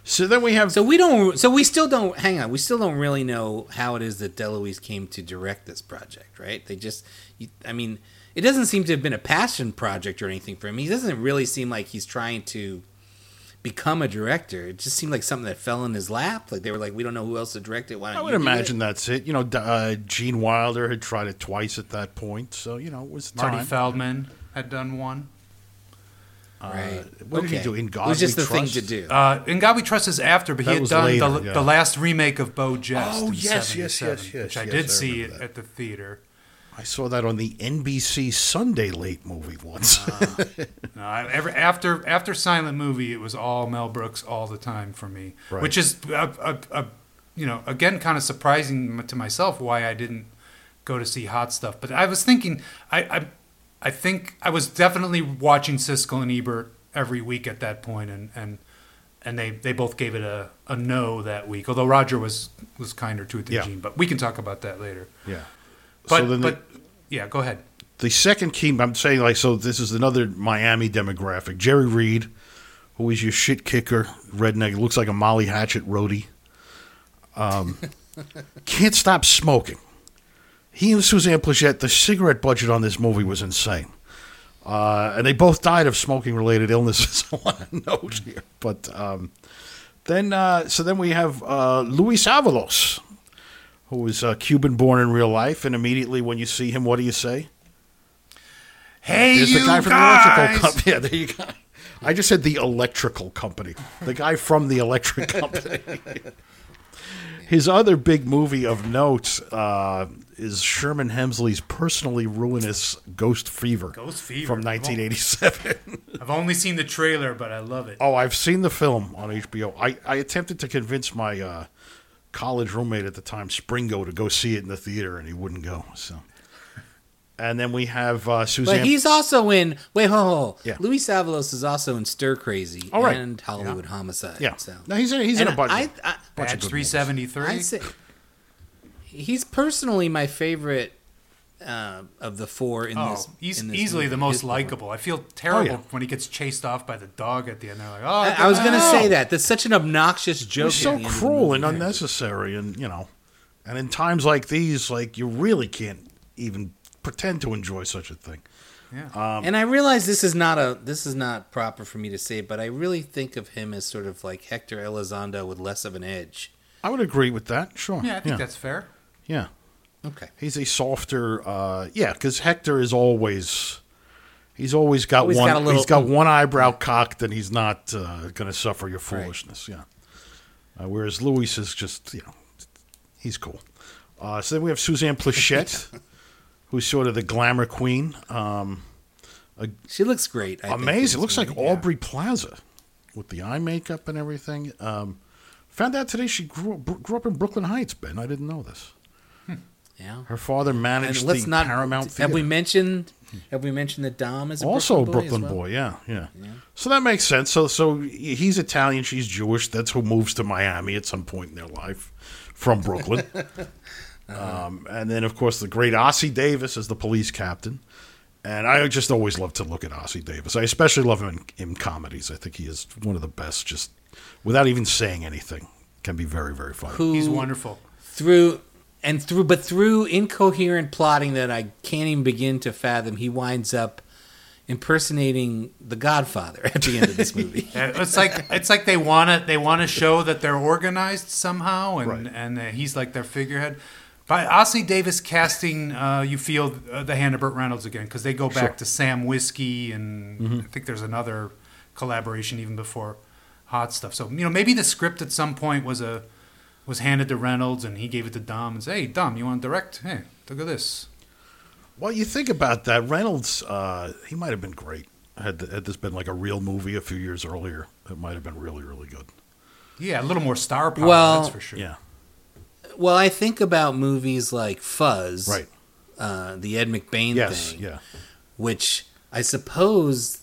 So then we have So we don't. So we still don't. Hang on. We still don't really know how it is that DeLuise came to direct this project, right? They just. you- I mean, it doesn't seem to have been a passion project or anything for him. He doesn't really seem like he's trying to become a director. It just seemed like something that fell in his lap. Like they were like, we don't know who else to direct it. Why don't I would you imagine it? that's it. You know, uh, Gene Wilder had tried it twice at that point, so you know it was Marty time. Feldman had done one. Right. what did he do? In God It God was just We the thing to do. Uh, in God We Trust is after, but That he had done later, the, yeah. the last remake of Beau Geste Oh, in yes, yes, 77, yes, yes, which I did I see that. at the theater. I saw that on the NBC Sunday late movie once. Ah. No, I, ever, after after Silent Movie, it was all Mel Brooks all the time for me, Right. which is a, a, a, you know again kind of surprising to myself why I didn't go to see Hot Stuff. But I was thinking, I I, I think I was definitely watching Siskel and Ebert every week at that point, and and and they, they both gave it a, a no that week. Although Roger was was kinder to it than Yeah. Gene, but we can talk about that later. yeah. But so then the- yeah, go ahead. the second key, I'm saying like, so this is another Miami demographic. Jerry Reed, who is your shit kicker, redneck, looks like a Molly Hatchet roadie. Um, can't stop smoking. He and Suzanne Pleshette, the cigarette budget on this movie was insane. Uh, and they both died of smoking related illnesses. I want to note here. But um, then, uh, so then we have uh, Luis Avalos, who was uh, Cuban born in real life. And immediately when you see him, what do you say? Hey, There's you the guy from guys! the electrical company. Yeah, there you go. I just said the electrical company. The guy from the electric company. His other big movie of note uh, is Sherman Hemsley's personally ruinous Ghost Fever. Ghost Fever. From 1987. I've only seen the trailer, but I love it. oh, I've seen the film on HBO. I, I attempted to convince my uh, college roommate at the time, Springo, to go see it in the theater, and he wouldn't go. So, And then we have uh, Suzanne. But he's also in. Wait, ho, ho, ho. Yeah. Luis Avalos is also in Stir Crazy Oh, right. and Hollywood Homicide. yeah. So. No, he's in, he's in a bunch. I, of- I, bunch of Badge good three movies. seventy three. I'd say he's personally my favorite uh, of the four in Oh, this. he's in this easily movie. the most likable. I feel terrible yeah. when he gets chased off by the dog at the end. They're like, oh, I, I was going to say that. That's such an obnoxious joke. It's so the end of the cruel and unnecessary, and you know, and in times like these, like you really can't even pretend to enjoy such a thing. Um, and I realize this is not a this is not proper for me to say, but I really think of him as sort of like Hector Elizondo with less of an edge. I would agree with that. Sure. yeah, I think that's fair. yeah. Okay. He's a softer, uh, yeah, because Hector is always. He's always got Always one. got a little- he's got one eyebrow cocked, and he's not uh, going to suffer your foolishness. Yeah. Uh, whereas Luis is just, you know, he's cool. Uh, so then we have Suzanne Pleshette, who's sort of the glamour queen. Um, She looks great. I amazing. Looks like. Aubrey Plaza with the eye makeup and everything. Um, found out today she grew up, grew up in Brooklyn Heights. Ben, I didn't know this. Yeah. Her father And managed let's the not. Paramount have Theater. we mentioned? Have we mentioned that Dom is a also a Brooklyn, Brooklyn boy, well? boy, yeah, yeah, So that makes sense. So so he's Italian, she's Jewish. That's who moves to Miami at some point in their life from Brooklyn. Uh-huh. um, and then of course the great Ossie Davis is the police captain. And I just always love to look at Ossie Davis. I especially love him in, in comedies. I think he is one of the best, just without even saying anything. Can be very, very funny. Who He's wonderful. through and through, but through incoherent plotting that I can't even begin to fathom, he winds up impersonating the Godfather at the end of this movie. Yeah, It's like it's like they want to they want to show that they're organized somehow, and Right. and uh, he's like their figurehead. By Ossie Davis casting, uh, you feel uh, the hand of Burt Reynolds again because they go back Sure. Mm-hmm. to Sam Whiskey, and I think there's another collaboration even before Hot Stuff. So you know maybe the script at some point was a was handed to Reynolds, and he gave it to Dom and said, "Hey, Dom, you want to direct? Hey, look at this." Well, you think about that. Reynolds, uh, he might have been great. Had, had this been like a real movie a few years earlier, it might have been really, really good. Yeah, a little more star power. Well- that's for sure. Yeah. well, I think about movies like Fuzz, Right. Uh, the Ed McBain Yes. thing, Yeah. which I suppose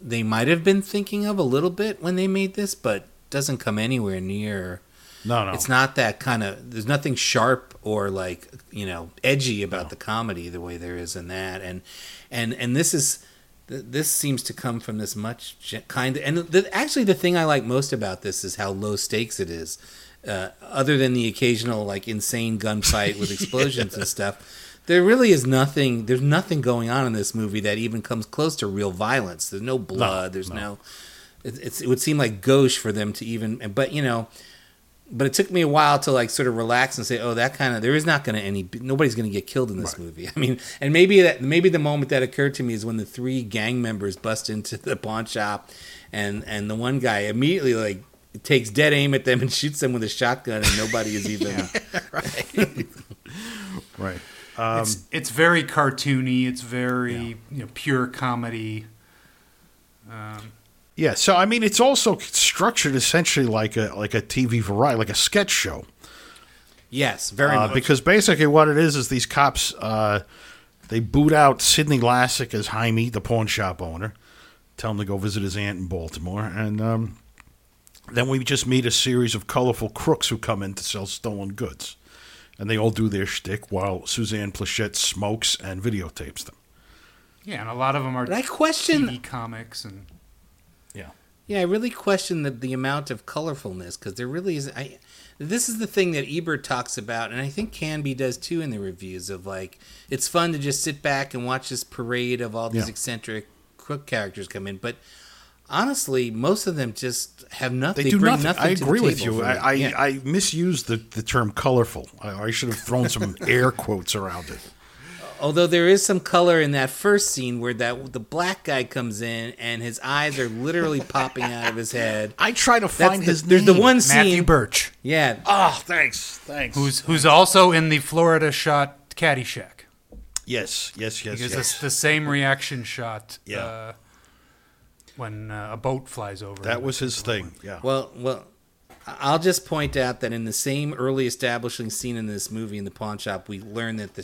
they might have been thinking of a little bit when they made this, but doesn't come anywhere near. No, no. It's not that kind of. There's nothing sharp or like you know edgy about the comedy the way there is in that, and and and this is this seems to come from this much kind of. And the, actually, the thing I like most about this is how low stakes it is. Uh, other than the occasional like insane gunfight with explosions and stuff, there really is nothing. There's nothing going on in this movie that even comes close to real violence. There's no blood. there's no. it, it's, it would seem like gauche for them to even. But you know, but it took me a while to like sort of relax and say, oh, that kind of there is not going to any nobody's going to get killed in this movie. I mean, and maybe that maybe the moment that occurred to me is when the three gang members bust into the pawn shop, and and the one guy immediately like takes dead aim at them and shoots them with a shotgun, and nobody is even right. Right. It's it's very cartoony. It's very you know pure comedy. Um, Yeah. So I mean, it's also structured essentially like a like a TV variety, like a sketch show. yes, very Uh, much. because basically what it is is these cops uh, they boot out Sydney Lassick as Jaime, the pawn shop owner, tell him to go visit his aunt in Baltimore, and um, then we just meet a series of colorful crooks who come in to sell stolen goods, and they all do their shtick while Suzanne Pleshette smokes and videotapes them. yeah, and a lot of them are But I question TV comics and Yeah. I really question the, the amount of colorfulness because there really is. I this is the thing that Ebert talks about, and I think Canby does too in the reviews of like it's fun to just sit back and watch this parade of all these Yeah. eccentric crook characters come in, but honestly, most of them just have nothing. They, do bring nothing. I to the agree with you. I. I, Yeah. I misused the, the term colorful. I, I should have thrown some air quotes around it. Although there is some color in that first scene where that the black guy comes in and his eyes are literally popping out of his head. I try to That's find the, his there's the name. one Matthew scene. Birch, Yeah, Oh, thanks, thanks. who's who's also in the Florida shot Caddyshack. yes, yes, yes, Because yes. it's the same reaction shot. Yeah. Uh, when uh, a boat flies over. That was his thing. Yeah. Well, well, I'll just point out that in the same early establishing scene in this movie in the pawn shop, we learn that the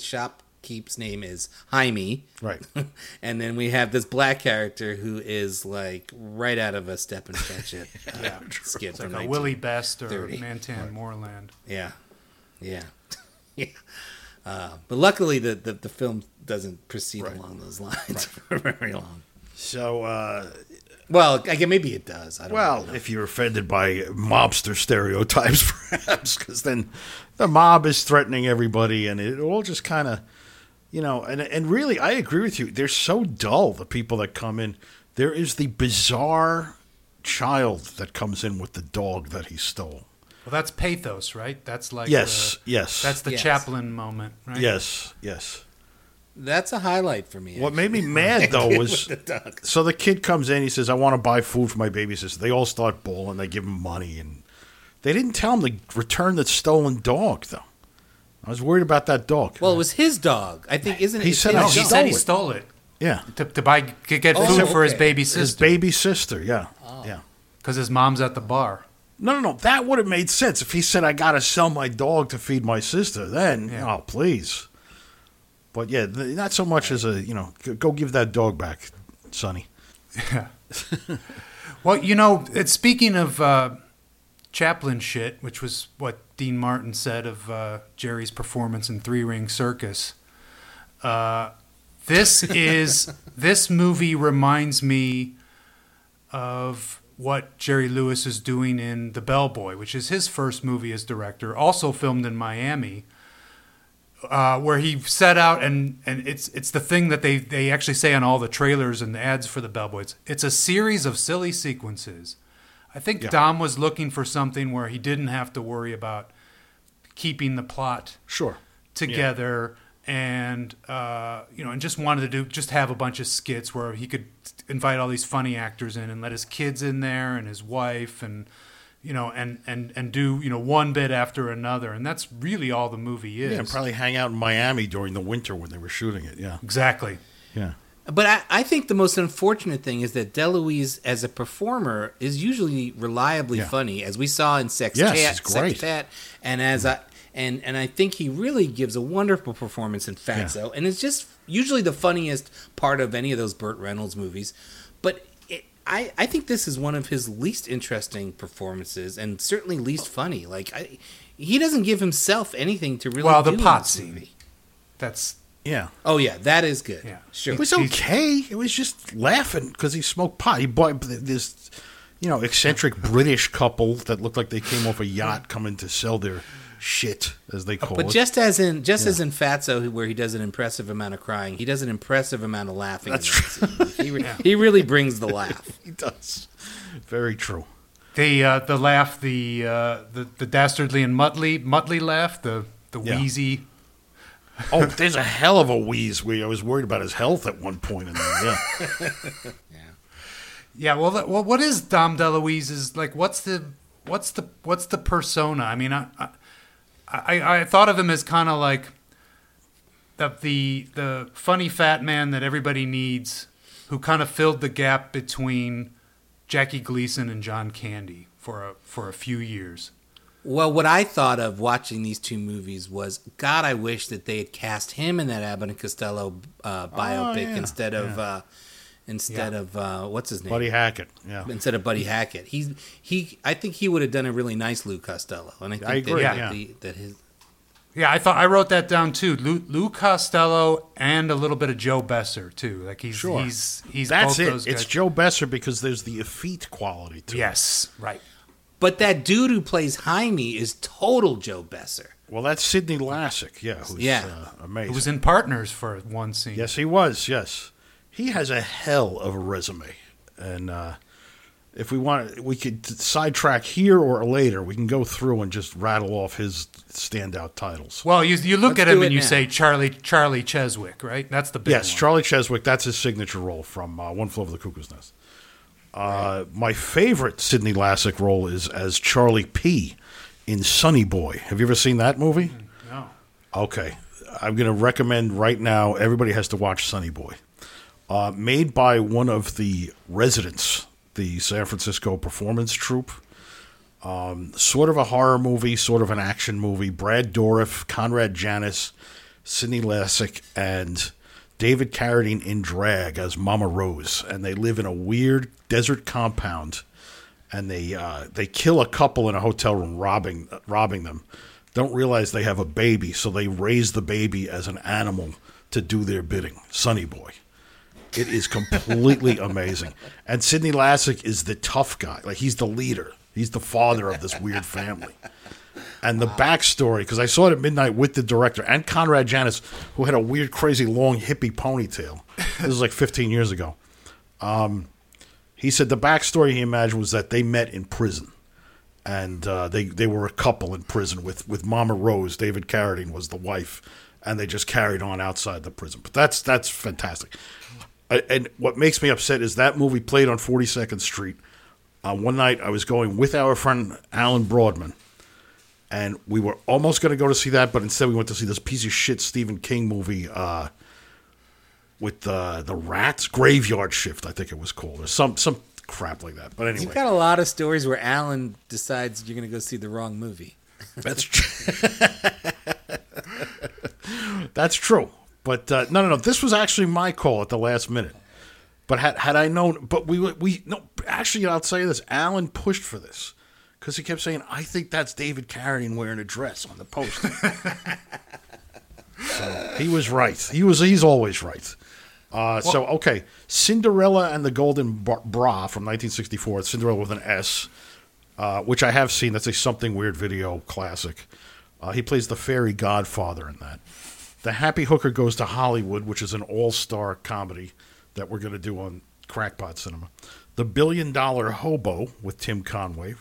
shopkeep's name is Jaime, right. and then we have this black character who is like right out of a Stepin Fetchit uh, skit It's from like a 19 Willie Best or 30. Mantan Moreland. Yeah, yeah, yeah. Uh, but luckily, the, the the film doesn't proceed Right. along those lines for very long. So, uh, Well, I guess maybe it does. I don't well, know. if you're offended by mobster stereotypes, perhaps, because then the mob is threatening everybody, and it all just kind of, you know, and and really, I agree with you. They're so dull. The people that come in. There is the bizarre child that comes in with the dog that he stole. Well, that's pathos, right? That's like Yes, the- yes. That's the Yes. Chaplin moment, right? Yes, yes. that's a highlight for me. What made me mad though was the so the kid comes in. He says, "I want to buy food for my baby sister." They all start bawling. They give him money, and they didn't tell him to return the stolen dog. Though I was worried about that dog. Well, it was his dog. I think, isn't it? He said No, he said he stole it yeah, to, to buy to get Oh, food for his okay. baby his baby sister. Yeah, Oh. yeah. because his mom's at the bar. No, no, no. That would have made sense if he said, "I got to sell my dog to feed my sister." Then, Yeah. oh, please. But yeah, th- not so much as a you know, go give that dog back, Sonny. Yeah. well, you know, it's, speaking of uh, Chaplin shit, which was what Dean Martin said of uh, Jerry's performance in Three Ring Circus. Uh, This is this movie reminds me of what Jerry Lewis is doing in The Bellboy, which is his first movie as director, also filmed in Miami, uh, where he set out and and it's it's the thing that they they actually say on all the trailers and the ads for The Bellboy. It's, it's a series of silly sequences. I think Yeah. Dom was looking for something where he didn't have to worry about keeping the plot Sure. together and uh, you know and just wanted to do just have a bunch of skits where he could invite all these funny actors in and let his kids in there and his wife and you know and and and do you know one bit after another and that's really all the movie is Yeah, and probably hang out in Miami during the winter when they were shooting it. Yeah. exactly Yeah. But I, I think the most unfortunate thing is that DeLuise, as a performer, is usually reliably Yeah. funny, as we saw in Sex Yes, great. Sextet, and as I and and I think he really gives a wonderful performance in Fatso, and it's just usually the funniest part of any of those Burt Reynolds movies. But it, I I think this is one of his least interesting performances, and certainly least funny. Like I, he doesn't give himself anything to really. Well, the pot scene. that's Yeah. Oh yeah, that is good. Yeah. sure. It was okay. It was just laughing because he smoked pot. He bought this, you know, eccentric British couple that looked like they came off a yacht coming to sell their shit, as they call But it. But just as in just as in Fatso, where he does an impressive amount of crying, he does an impressive amount of laughing. That's in that. He, re- he really brings the laugh. he does. Very true. the uh, the laugh the uh, the the dastardly and mutley mutley laugh the the Yeah. wheezy Oh, there's a hell of a wheeze. Where I was worried about his health at one point in there. Yeah. Yeah, well, that, well, what is Dom DeLuise? Is like, what's the, what's the, what's the persona? I mean, I, I, I, I thought of him as kind of like the, the the funny fat man that everybody needs, who kind of filled the gap between Jackie Gleason and John Candy for a for a few years. Well, what I thought of watching these two movies was, God, I wish that they had cast him in that Abbott and Costello uh, biopic yeah, instead of uh, instead Yeah. of uh, what's his name, Buddy Hackett. Yeah. instead of Buddy Hackett. He's he. I think he would have done a really nice Lou Costello, and I think I agree, that, yeah. the, that his Yeah, I thought I wrote that down too. Lou, Lou Costello and a little bit of Joe Besser too. Like he's Sure. he's he's That's both it. those It's. Joe Besser because there's the effete quality to it. Yes, right. But that dude who plays Jaime is total Joe Besser. Well, that's Sydney Lassick. Yeah. Who's, Yeah. Uh, amazing. It was in Partners for one scene. Yes, he was. Yes, he has a hell of a resume, and uh, if we want, we could sidetrack here or later. We can go through and just rattle off his standout titles. Well, you you look Let's at him and it you now. say Charlie Charlie Cheswick, right? That's the big yes, one. Charlie Cheswick. That's his signature role from uh, One Flew Over the Cuckoo's Nest. Uh, My favorite Sydney Lassick role is as Charlie P. in Sonny Boy. Have you ever seen that movie? No. Okay. I'm going to recommend right now everybody has to watch Sonny Boy. Uh, made by one of the residents, the San Francisco performance troupe. Um, sort of a horror movie, sort of an action movie. Brad Dourif, Conrad Janis, Sydney Lassick, and David Carradine in drag as Mama Rose. And they live in a weird desert compound and they uh, they kill a couple in a hotel room, robbing robbing them. Don't realize they have a baby, so they raise the baby as an animal to do their bidding. Sonny Boy. It is completely amazing. And Sydney Lassick is the tough guy. Like he's the leader. He's the father of this weird family. And the backstory, because I saw it at midnight with the director and Conrad Janis, who had a weird, crazy, long hippie ponytail. This was like 15 years ago. He said the backstory he imagined was that they met in prison, and uh, they they were a couple in prison with with Mama Rose. David Carradine was the wife, and they just carried on outside the prison. But that's that's fantastic. And what makes me upset is that movie played on 42nd Street. Uh, one night I was going with our friend Alan Broadman, and we were almost going to go to see that, but instead we went to see this piece of shit Stephen King movie. Uh, with uh, the rats graveyard shift, I think it was called, or some some crap like that. But anyway, You've got a lot of stories where Alan decides you're going to go see the wrong movie. that's tr- that's true. But uh, no, no, no. This was actually my call at the last minute. But had had I known, but we we no. Actually, I'll tell you this: Alan pushed for this because he kept saying, "I think that's David Carradine wearing a dress on the poster." So he was right. He was. He's always right. Uh, so okay, Sinderella and the Golden Bra Bra from 1964. It's Cinderella with an S, uh, which I have seen. That's a something weird video classic. Uh, he plays the fairy godfather in that. The Happy Hooker Goes to Hollywood, which is an all-star comedy that we're going to do on Crackpot Cinema. The Billion Dollar Hobo with Tim Conway.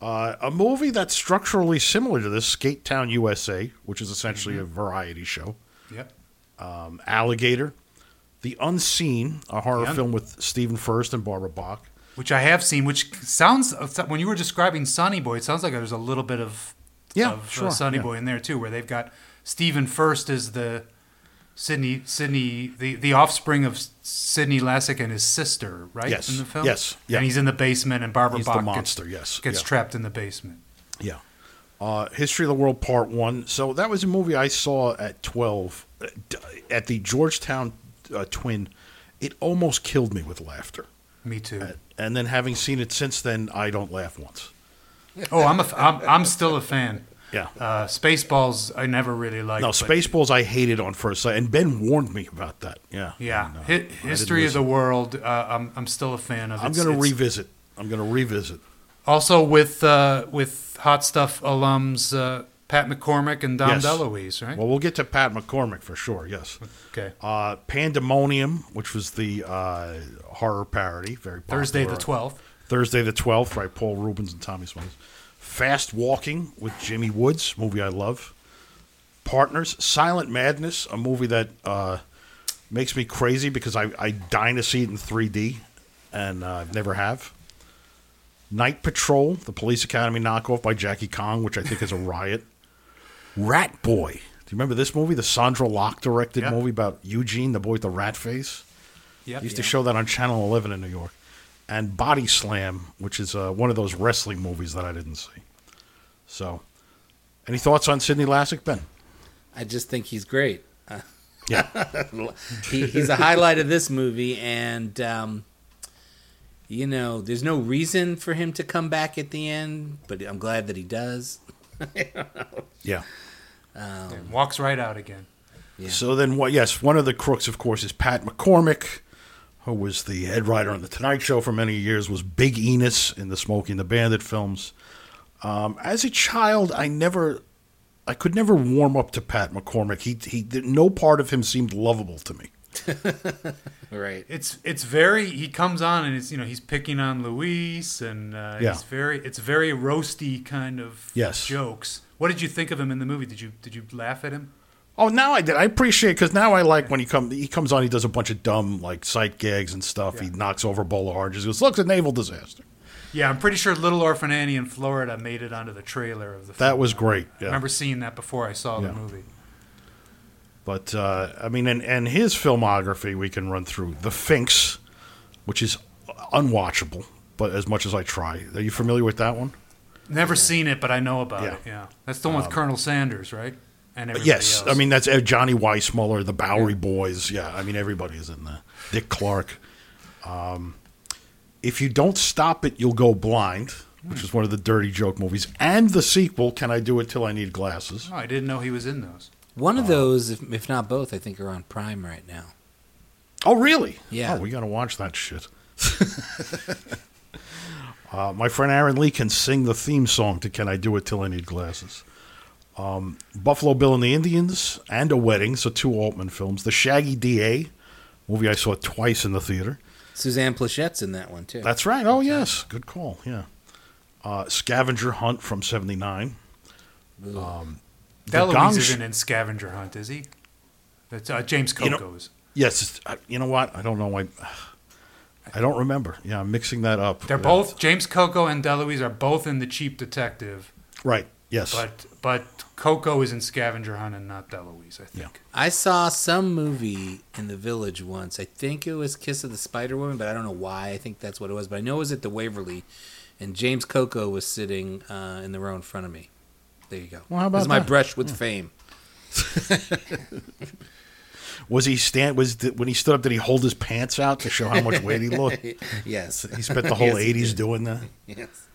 Uh, a movie that's structurally similar to this, Skate Town USA, which is essentially a variety show. Yep. Um, Alligator. The Unseen, a horror Un- film with Stephen Furst and Barbara Bach. Which I have seen, which sounds when you were describing Sonny Boy, it sounds like there's a little bit of Yeah, of sure, uh, Sonny yeah. Boy in there too, where they've got Stephen Furst as the Sydney Sydney the, the offspring of Sydney Lassick and his sister, right? Yes, In the film? yes, yeah. And he's in the basement and Barbara He's the monster, gets, yes, gets yeah. trapped in the basement. Yeah. Uh, History of the World Part 1. So that was a movie I saw at 12 uh, at the Georgetown uh, Twin. It almost killed me with laughter. Me too. And then having seen it since then, I don't laugh once. Oh, I'm a I'm, I'm still a fan. Yeah. Uh, Spaceballs, I never really liked. No, but- Spaceballs I hated on first sight, and Ben warned me about that. Yeah, Yeah, And, uh, Hi- I History of the. World. Uh, I'm I'm still a fan of. It. I'm It's- going to it's- revisit. I'm going to revisit. Also with uh, with Hot Stuff alums uh, Pat McCormick and Dom Yes. DeLuise, right? Well, we'll get to Pat McCormick for sure. Yes. okay. Uh, Pandemonium, which was the uh, horror parody, very popular. Thursday the twelfth. Thursday the 12th, right? Paul Reubens and Tommy Smothers. Fast Walking with Jimmy Woods, movie I love. Partners, Silent Madness, a movie that uh, makes me crazy because I, I dying to see it in 3D, and uh, I've never have. Night Patrol, the Police Academy knockoff by Jackie Kong, which I think is a riot. Rat Boy. Do you remember this movie? The Sondra Locke directed Yeah. movie about Eugene, the boy with the rat face? Yep. Used to show that on Channel 11 in New York. And Body Slam, which is uh, one of those wrestling movies that I didn't see. So, any thoughts on Sydney Lassick, Ben? I just think he's great. Uh, Yeah. he, he's a highlight of this movie, and um, you know, there's no reason for him to come back at the end, but I'm glad that he does. yeah. Yeah, walks right out again. Yeah. So then, what? Yes, one of the crooks, of course, is Pat McCormick, who was the head writer on the Tonight Show for many years. Was Big Enos in the Smokey and the Bandit films. Um, as a child, I never, I could never warm up to Pat McCormick. He, he, no part of him seemed lovable to me. Right. It's it's very. He comes on and it's you know he's picking on Luis and uh, Yeah. he's very. It's very roasty kind of Yes. jokes. What did you think of him in the movie? Did you did you laugh at him? Oh, now I did. I appreciate because now I like when he come. He comes on. He does a bunch of dumb like sight gags and stuff. He knocks over a bowl of oranges. He goes, "Look, a naval disaster." Yeah, I'm pretty sure Little Orphan Annie in Florida made it onto the trailer of the. That film. was great. I remember seeing that before I saw Yeah. the movie. But uh, I mean, and, and his filmography we can run through. The Phynx, which is unwatchable, but as much as I try, are you familiar with that one? Never seen it, but I know about Yeah. Um, it. Yeah, that's the one with Colonel Sanders, right? And yes, else. I mean that's uh, Johnny Weissmuller, the Bowery Boys. Yeah, I mean everybody is in there. Dick Clark. Um, if you don't stop it, you'll go blind, which is one of the dirty joke movies, and the sequel. Can I do it till I need glasses? Oh, I didn't know he was in those. One Uh, of those, if, if not both, I think are on Prime right now. Oh, really? Yeah. Oh, we got to watch that shit. uh, my friend Aaron Lee can sing the theme song to "Can I Do It Till I Need Glasses." Um, Buffalo Bill and the Indians and A Wedding, so two Altman films. The Shaggy DA movie I saw twice in the theater. Suzanne Pleshette's in that one too. That's right. Oh yes, good call. Yeah. Uh, Scavenger Hunt from '79. Um, the DeLuise Gong Sh- isn't in Scavenger Hunt, is he? That's uh, James You know- Coco's. Yes. it's- uh, You know what? I don't know. I, I don't remember. Yeah, I'm mixing that up. They're Yeah. both James Coco and DeLuise are both in the Cheap Detective, right. Yes. but but Coco is in Scavenger Hunt and not DeLuise. I think. Yeah. I saw some movie in the village once. I think it was Kiss of the Spider Woman, but I don't know why. I think that's what it was. But I know it was at the Waverly, and James Coco was sitting uh, in the row in front of me. There you go. Well, how This is about my that? brush with fame. Was he stand? Was th- when he stood up? Did he hold his pants out to show how much weight he looked? yes. He spent the whole Yes, '80s doing that. Yes.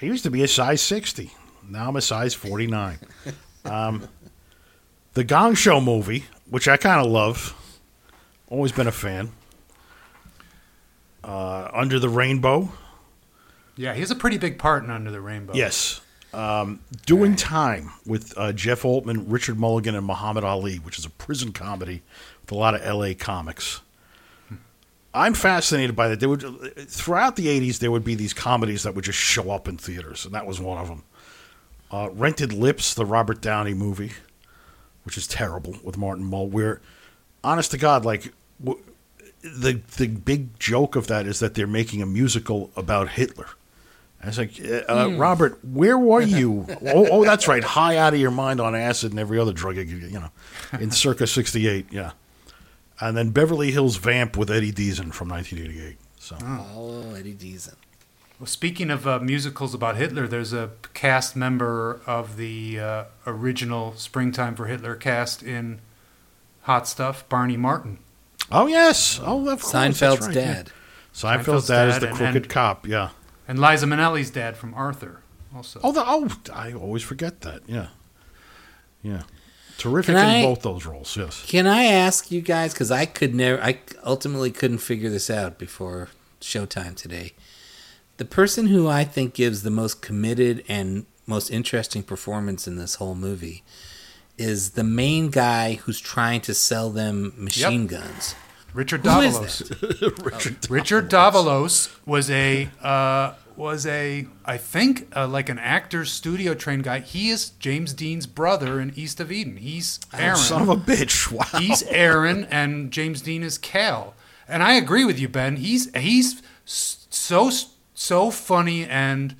I used to be a size 60. Now I'm a size 49. Um, The Gong Show movie, which I kind of love, always been a fan. Uh, Under the Rainbow, Yeah, he has a pretty big part in Under the Rainbow. yes. Um, Doing Time with uh, Jeff Altman, Richard Mulligan, and Muhammad Ali, which is a prison comedy with a lot of L.A. comics. I'm fascinated by that. There would throughout the '80s there would be these comedies that would just show up in theaters, and that was one of them. Uh, Rented Lips, the Robert Downey movie, which is terrible with Martin Mull. Where, honest to God, like w- the the big joke of that is that they're making a musical about Hitler. I was like, uh, Robert, where were you? oh, oh, that's right, high out of your mind on acid and every other drug, you you know, in circa '68, yeah. And then Beverly Hills Vamp with Eddie Deezen from 1988. So Oh, Eddie Deezen. Well, speaking of uh, musicals about Hitler, there's a cast member of the uh, original Springtime for Hitler cast in Hot Stuff, Barney Martin. Oh yes. Oh, of course. Seinfeld's right, yeah. dad. Seinfeld's, Seinfeld's dad is the and- crooked and- cop. Yeah. And Liza Minnelli's dad from Arthur, also. Oh, the, oh, I always forget that. Yeah. Yeah. Terrific Can in I- both those roles. Yes. Can I ask you guys? Because I could never, I ultimately couldn't figure this out before Showtime today. The person who I think gives the most committed and most interesting performance in this whole movie is the main guy who's trying to sell them machine guns. Richard Who is Davalos. Richard. Richard Davalos was a uh, was a I think uh, like an actor studio trained guy. He is James Dean's brother in East of Eden. He's Aaron. Son of a bitch. Wow. He's Aaron, and James Dean is Cal. And I agree with you, Ben. He's he's s- so so funny and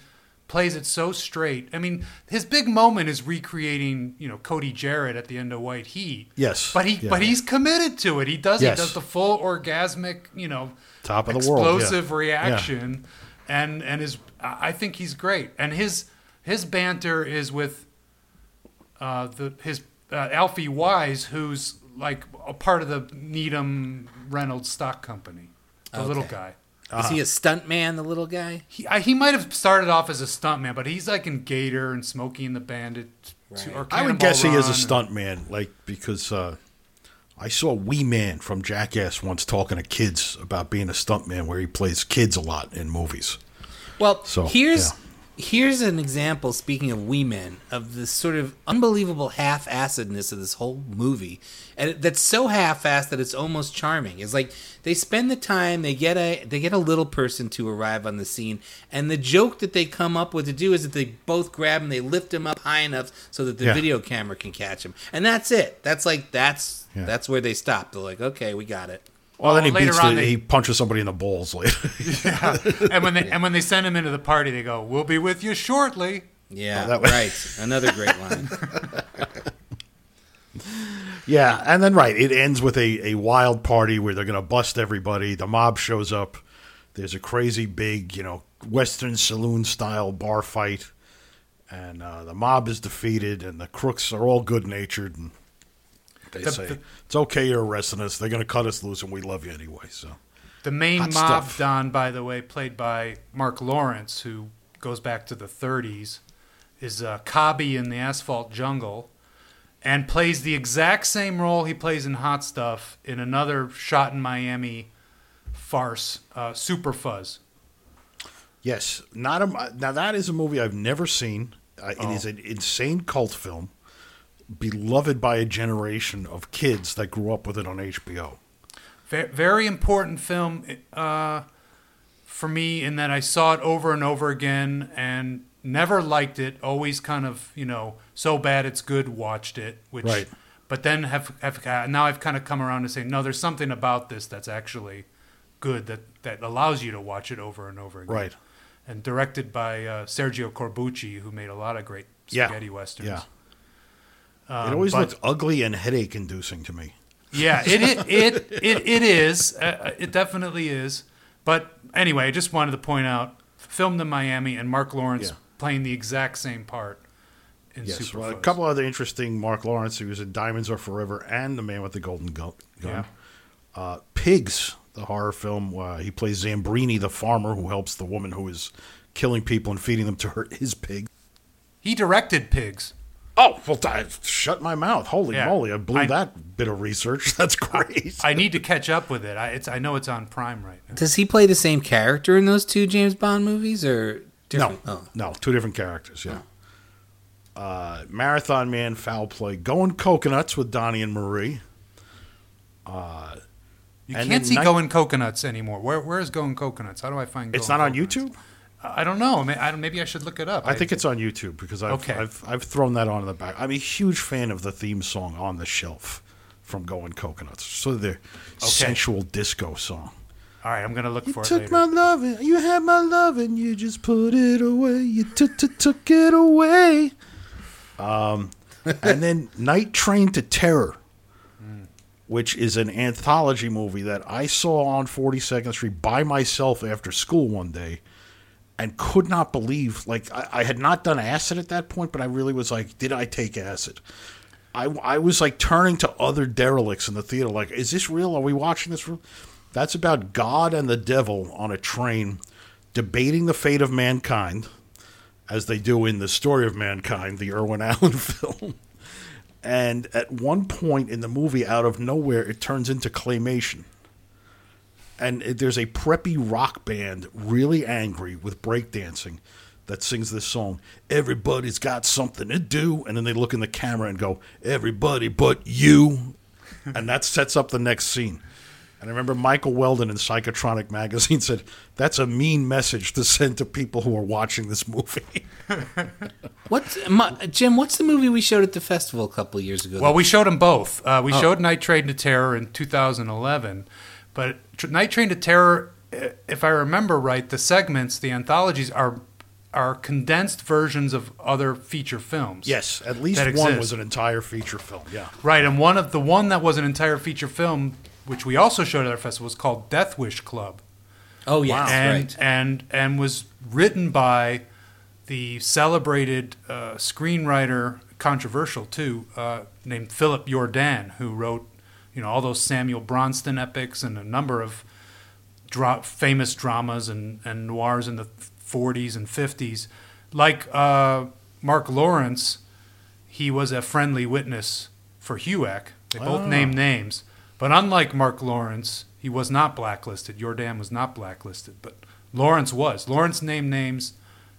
plays it so straight. I mean, his big moment is recreating, you know, Cody Jarrett at the end of White Heat. Yes. but he Yeah. but he's committed to it. He does Yes. he does the full orgasmic, you know, Top of the world, yeah. explosive reaction, and and his I think he's great. And his his banter is with uh, the his uh, Alfie Wise, who's like a part of the Needham Reynolds stock company, the little Okay. Guy. Is he a stunt man, the little guy? He I, he might have started off as a stuntman, but he's like in Gator and Smokey and the Bandit. To, or I would Cannonball guess he is a Run. stunt man, like because uh, I saw Wee Man from Jackass once talking to kids about being a stunt man, where he plays kids a lot in movies. Well, So, here's yeah. Here's an example. Speaking of Wee Men, of the sort of unbelievable half-assedness of this whole movie, and it- that's so half-assed that it's almost charming. It's like they spend the time, they get a they get a little person to arrive on the scene, and the joke that they come up with to do is that they both grab him, they lift him up high enough so that the Yeah. video camera can catch him, and that's it. That's like that's Yeah. that's where they stop. They're like, okay, we got it. Well, then he beats on the, they- he punches somebody in the balls later. yeah, and when they and when they send him into the party, they go, "We'll be with you shortly." Yeah, Oh, that right. Another great line. yeah, and then right, it ends with a, a wild party where they're gonna bust everybody. The mob shows up. There's a crazy big, you know, Western saloon style bar fight, and uh, the mob is defeated, and the crooks are all good natured, and they The- say the- it's okay you're arresting us. They're gonna cut us loose, and we love you anyway. So The main Hot mob stuff. don, by the way, played by Marc Lawrence, who goes back to the 30s, is uh, Cobby in the Asphalt Jungle, and plays the exact same role he plays in Hot Stuff in another shot in Miami farce, uh, Super Fuzz. Yes, not a now that is a movie I've never seen. Uh, It is an insane cult film, beloved by a generation of kids that grew up with it on HBO. Very important film uh, for me in that I saw it over and over again and never liked it. Always kind of you know so bad it's good. Watched it, which Right. but then have, have uh, now I've kind of come around to say no. There's something about this that's actually good that that allows you to watch it over and over again. Right. And directed by uh, Sergio Corbucci, who made a lot of great Yeah. spaghetti westerns. Yeah, Um, it always but- looked ugly and headache inducing to me. Yeah, it it it it, it is. Uh, it definitely is. But anyway, I just wanted to point out, filmed in Miami, and Marc Lawrence Yeah. playing the exact same part in Yes, Super well, a couple other interesting Marc Lawrence, who was in Diamonds Are Forever and The Man with the Golden Gun. Yeah. Uh, Pigs, the horror film, uh, he plays Zambrini, the farmer who helps the woman who is killing people and feeding them to her his pig. He directed Pigs. Oh, well, I shut my mouth. Holy Yeah. moly, I blew I- that bit of research. That's great. I need to catch up with it. I, it's, I know it's on Prime right now. Does he play the same character in those two James Bond movies, or no. Oh. no, two different characters, yeah. Uh, Marathon Man, Foul Play, Going Coconuts with Donnie and Marie. You And can't see night- Going Coconuts anymore. Where Where is Going Coconuts? How do I find? It? It's Going not on YouTube? I don't know. May- I don't- Maybe I should look it up. I think it's on YouTube because I've, Okay. I've I've thrown that on in the back. I'm a huge fan of the theme song on the shelf from Going Coconuts. So the sensual disco song. All right, I'm gonna look You for it You took later. my loving, you had my loving, you just put it away. You took took took it away. Um, and then Night Train to Terror, which is an anthology movie that I saw on 42nd Street by myself after school one day, and could not believe. Like I, I had not done acid at that point, but I really was like, did I take acid? I, I was like turning to other derelicts in the theater, like, is this real? Are we watching this real? That's about God and the devil on a train debating the fate of mankind, as they do in the story of mankind, the Irwin Allen film. And at one point in the movie, out of nowhere, it turns into claymation. And there's a preppy rock band, really angry with breakdancing, that sings this song. Everybody's got something to do. And then they look in the camera and go, Everybody but you. and that sets up the next scene. And I remember Michael Weldon in Psychotronic magazine said, That's a mean message to send to people who are watching this movie. What's my, Jim? What's the movie we showed at the festival a couple of years ago? Well, we showed them both. Uh, Oh. we showed Night Train to Terror in 2011, but Tr- Night Train to Terror, if I remember right, the segments, the anthologies are are condensed versions of other feature films. yes, at least one exist. was an entire feature film. Yeah. Right, and one of the one that was an entire feature film, which we also showed at our festival, was called Death Wish Club. oh yes, and right. and and was written by the celebrated uh, screenwriter, controversial too, uh, named Philip Yordan, who wrote you know all those Samuel Bronston epics and a number of dra- famous dramas and, and noirs in the 40s and 50s. Like uh, Marc Lawrence, he was a friendly witness for HUAC. They both named names. But unlike Marc Lawrence, he was not blacklisted. Yordan was not blacklisted, but Lawrence was. Lawrence named names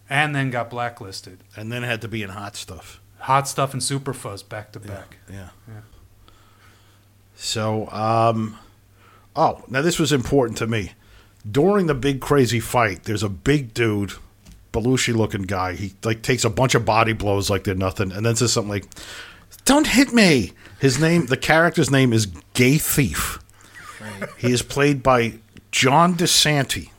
and then got blacklisted. And then had to be in hot stuff. Hot Stuff and Superfuzz back to back. Yeah. Yeah. So, um, oh, now this was important to me. During the big crazy fight, there's a big dude, Belushi looking guy. He like takes a bunch of body blows like they're nothing, and then says something like, "Don't hit me." His name, the character's name is Gay Thief. He is played by John DeSanti,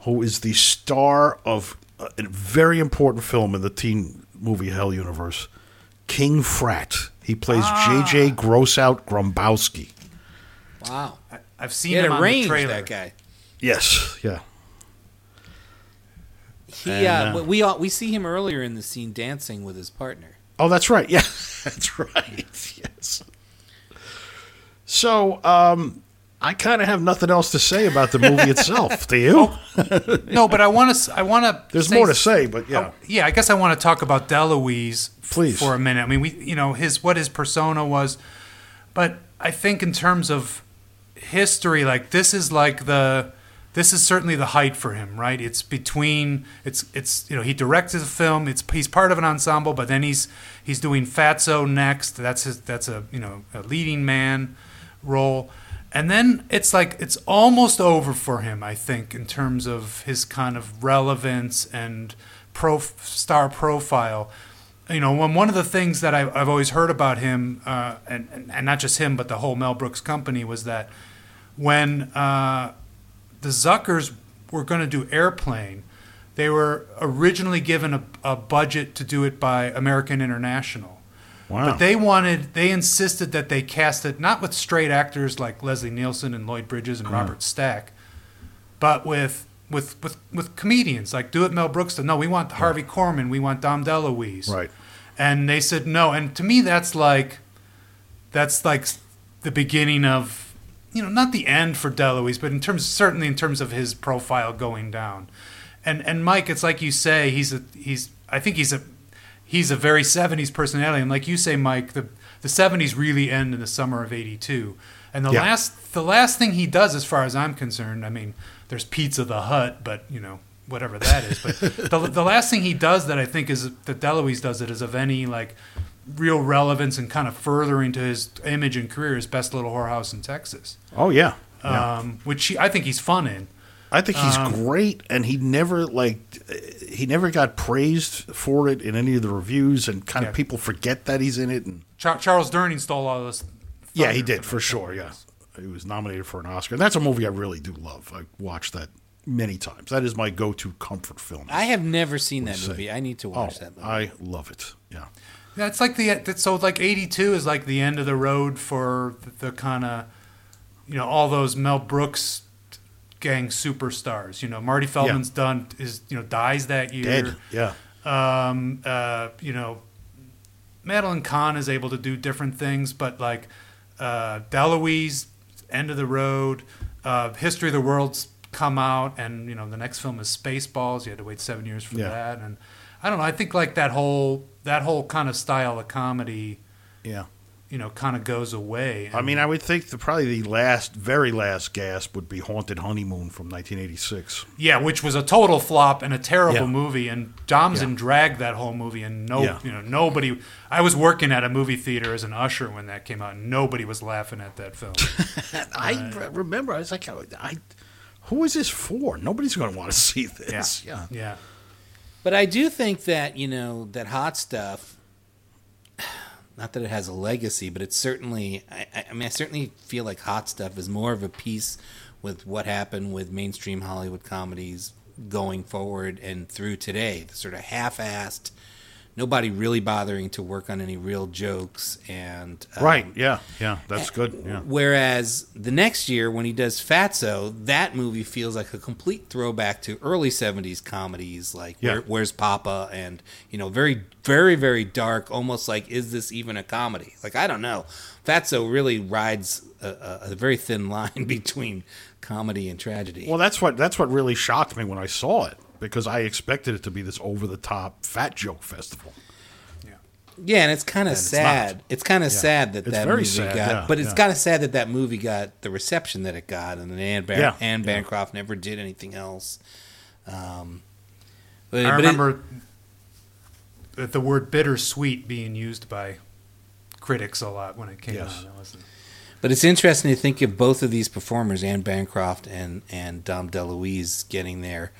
who is the star of a very important film in the teen movie Hell universe, King Frat. He plays J.J. Grossout Grombowski. wow, I've he seen had him a on range. the trailer. That guy. Yes, yeah. He And, uh, uh, we all, we see him earlier in the scene dancing with his partner. Oh, that's right. Yeah, that's right. Yes. So, um, I kind of have nothing else to say about the movie itself. Do you? Oh. No, but I want to. I want to. There's more to say, but yeah. Oh, yeah. I guess I want to talk about DeLuise f- Please. for a minute. I mean, we, you know, his what his persona was, but I think in terms of history, like this is like the. This is certainly the height for him, right? It's between it's it's you know he directed a film. It's he's part of an ensemble, but then he's he's doing Fatso next. That's his that's a you know a leading man role. And then it's like it's almost over for him, I think, in terms of his kind of relevance and pro star profile. You know, when one of the things that I've, I've always heard about him, uh, and, and and not just him, but the whole Mel Brooks company, was that when uh, the Zuckers were going to do Airplane, they were originally given a, a budget to do it by American International. Wow. But they wanted, they insisted that they cast it not with straight actors like Leslie Nielsen and Lloyd Bridges and Uh-huh. Robert Stack, but with with with with comedians like do it Mel Brooks. No, we want Harvey Korman, we want Dom DeLuise. Right. And they said no. And to me, that's like that's like the beginning of you know not the end for DeLuise, but in terms certainly in terms of his profile going down. And and Mike, it's like you say, he's a he's I think he's a he's a very 70s personality and like you say Mike the the 70s really end in the summer of 82 and the Yeah. last the last thing he does as far as I'm concerned I mean there's Pizza the Hut but you know whatever that is but the, the last thing he does that I think is that DeLuise does it is of any like real relevance and kind of furthering to his image and career is Best Little Whorehouse in Texas Oh yeah. yeah. um, which he, I think he's fun in I think he's um, great, and he never like he never got praised for it in any of the reviews, and kind Yeah. of people forget that he's in it. And Char- Charles Durning stole all this yeah, he did for sure. Yeah, he was nominated for an Oscar. And That's a movie I really do love. I watched that many times. That is my go-to comfort film. I have never seen that say? movie. I need to oh, watch that movie. I love it. Yeah. Yeah, it's like the that's so like '82 is like the end of the road for the, the kind of you know all those Mel Brooks gang superstars. You know, Marty Feldman's done is you know dies that year. Dead. Yeah. Um, uh, you know, Madeline Kahn is able to do different things, but like uh, DeLuise, End of the Road, uh, History of the World's come out, and you know the next film is Spaceballs. You had to wait seven years for Yeah. that, and I don't know. I think like that whole that whole kind of style of comedy, Yeah. You know, kind of goes away. I mean, I would think the probably the last, very last gasp would be "Haunted Honeymoon" from 1986. Yeah, which was a total flop and a terrible Yeah. movie, and Domson Yeah. dragged that whole movie, and no, Yeah. you know, nobody. I was working at a movie theater as an usher when that came out, and nobody was laughing at that film. I uh, re- remember I was like, oh, I, who is this for? Nobody's going to want to see this. Yeah. yeah, But I do think that you know that hot stuff. Not that it has a legacy, but it's certainly. I, I- mean, I certainly feel like hot stuff is more of a piece with what happened with mainstream Hollywood comedies going forward and through today. The sort of half-assed, nobody really bothering to work on any real jokes, and um, Right. Yeah. Yeah. That's good. Yeah. Whereas the next year, when he does Fatso, that movie feels like a complete throwback to early '70s comedies, like Yeah. Where, "Where's Papa?" and you know, very, very, very dark, almost like is this even a comedy? Like I don't know. Fatso really rides a, a, a very thin line between comedy and tragedy. Well, that's what that's what really shocked me when I saw it because I expected it to be this over the top fat joke festival. yeah, yeah, and it's kind of sad. not. It's kind of sad that It's that movie sad, got, yeah, but it's yeah. kind of sad that that movie got the reception that it got, and then Anne, Ban- Yeah, Anne yeah. Bancroft never did anything else. Um, but, I but it- remember the, the word bittersweet being used by critics a lot when it came Yes. out. But it's interesting to think of both of these performers, Anne Bancroft and and Dom DeLuise, getting their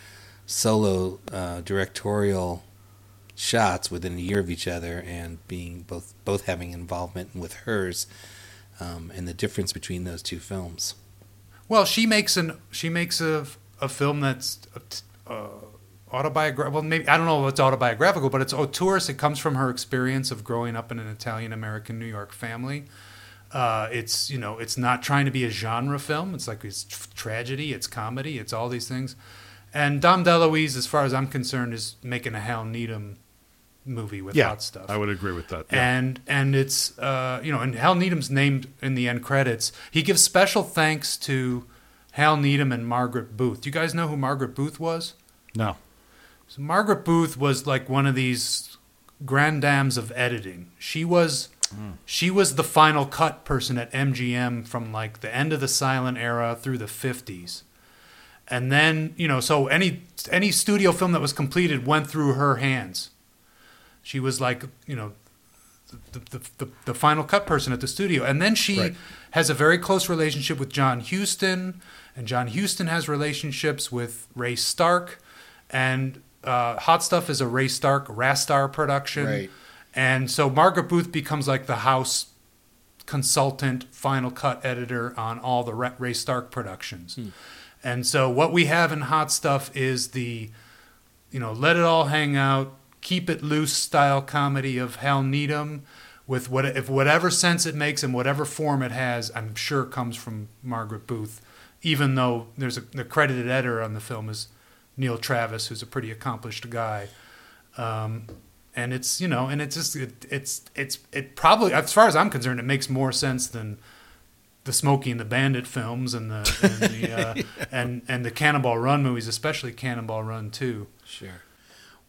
solo uh, directorial shots within a year of each other, and being both both having involvement with hers, um, and the difference between those two films. Well, she makes an she makes a a film that's uh, autobiographical. Well, maybe I don't know if it's autobiographical, but it's auteurist. It comes from her experience of growing up in an Italian American New York family. Uh, it's you know it's not trying to be a genre film. It's like it's tragedy, it's comedy, it's all these things. And Dom DeLuise, as far as I'm concerned, is making a Hal Needham movie with Yeah, hot stuff. I would agree with that. Yeah. And and it's uh, you know, and Hal Needham's named in the end credits. He gives special thanks to Hal Needham and Margaret Booth. Do you guys know who Margaret Booth was? no, So Margaret Booth was like one of these grand dames of editing. She was she was the final cut person at MGM from like the end of the silent era through the 50s. And then, you know, so any any studio film that was completed went through her hands. She was like, you know, the, the, the, the final cut person at the studio. And then she Right. has a very close relationship with John Huston, and John Huston has relationships with Ray Stark. And uh, Hot Stuff is a Ray Stark Rastar production. Right. And so Margaret Booth becomes like the house consultant, final cut editor on all the Ray Stark productions. And so what we have in Hot Stuff is the, you know, let it all hang out, keep it loose style comedy of Hal Needham, with what if whatever sense it makes and whatever form it has, I'm sure comes from Margaret Booth. Even though there's a the credited editor on the film is Neil Travis, who's a pretty accomplished guy. Um, and it's you know, and it's just it, it's it's it probably as far as I'm concerned, it makes more sense than the Smokey and the Bandit films and the and the uh, and and the Cannonball Run movies, especially Cannonball Run Two. Sure.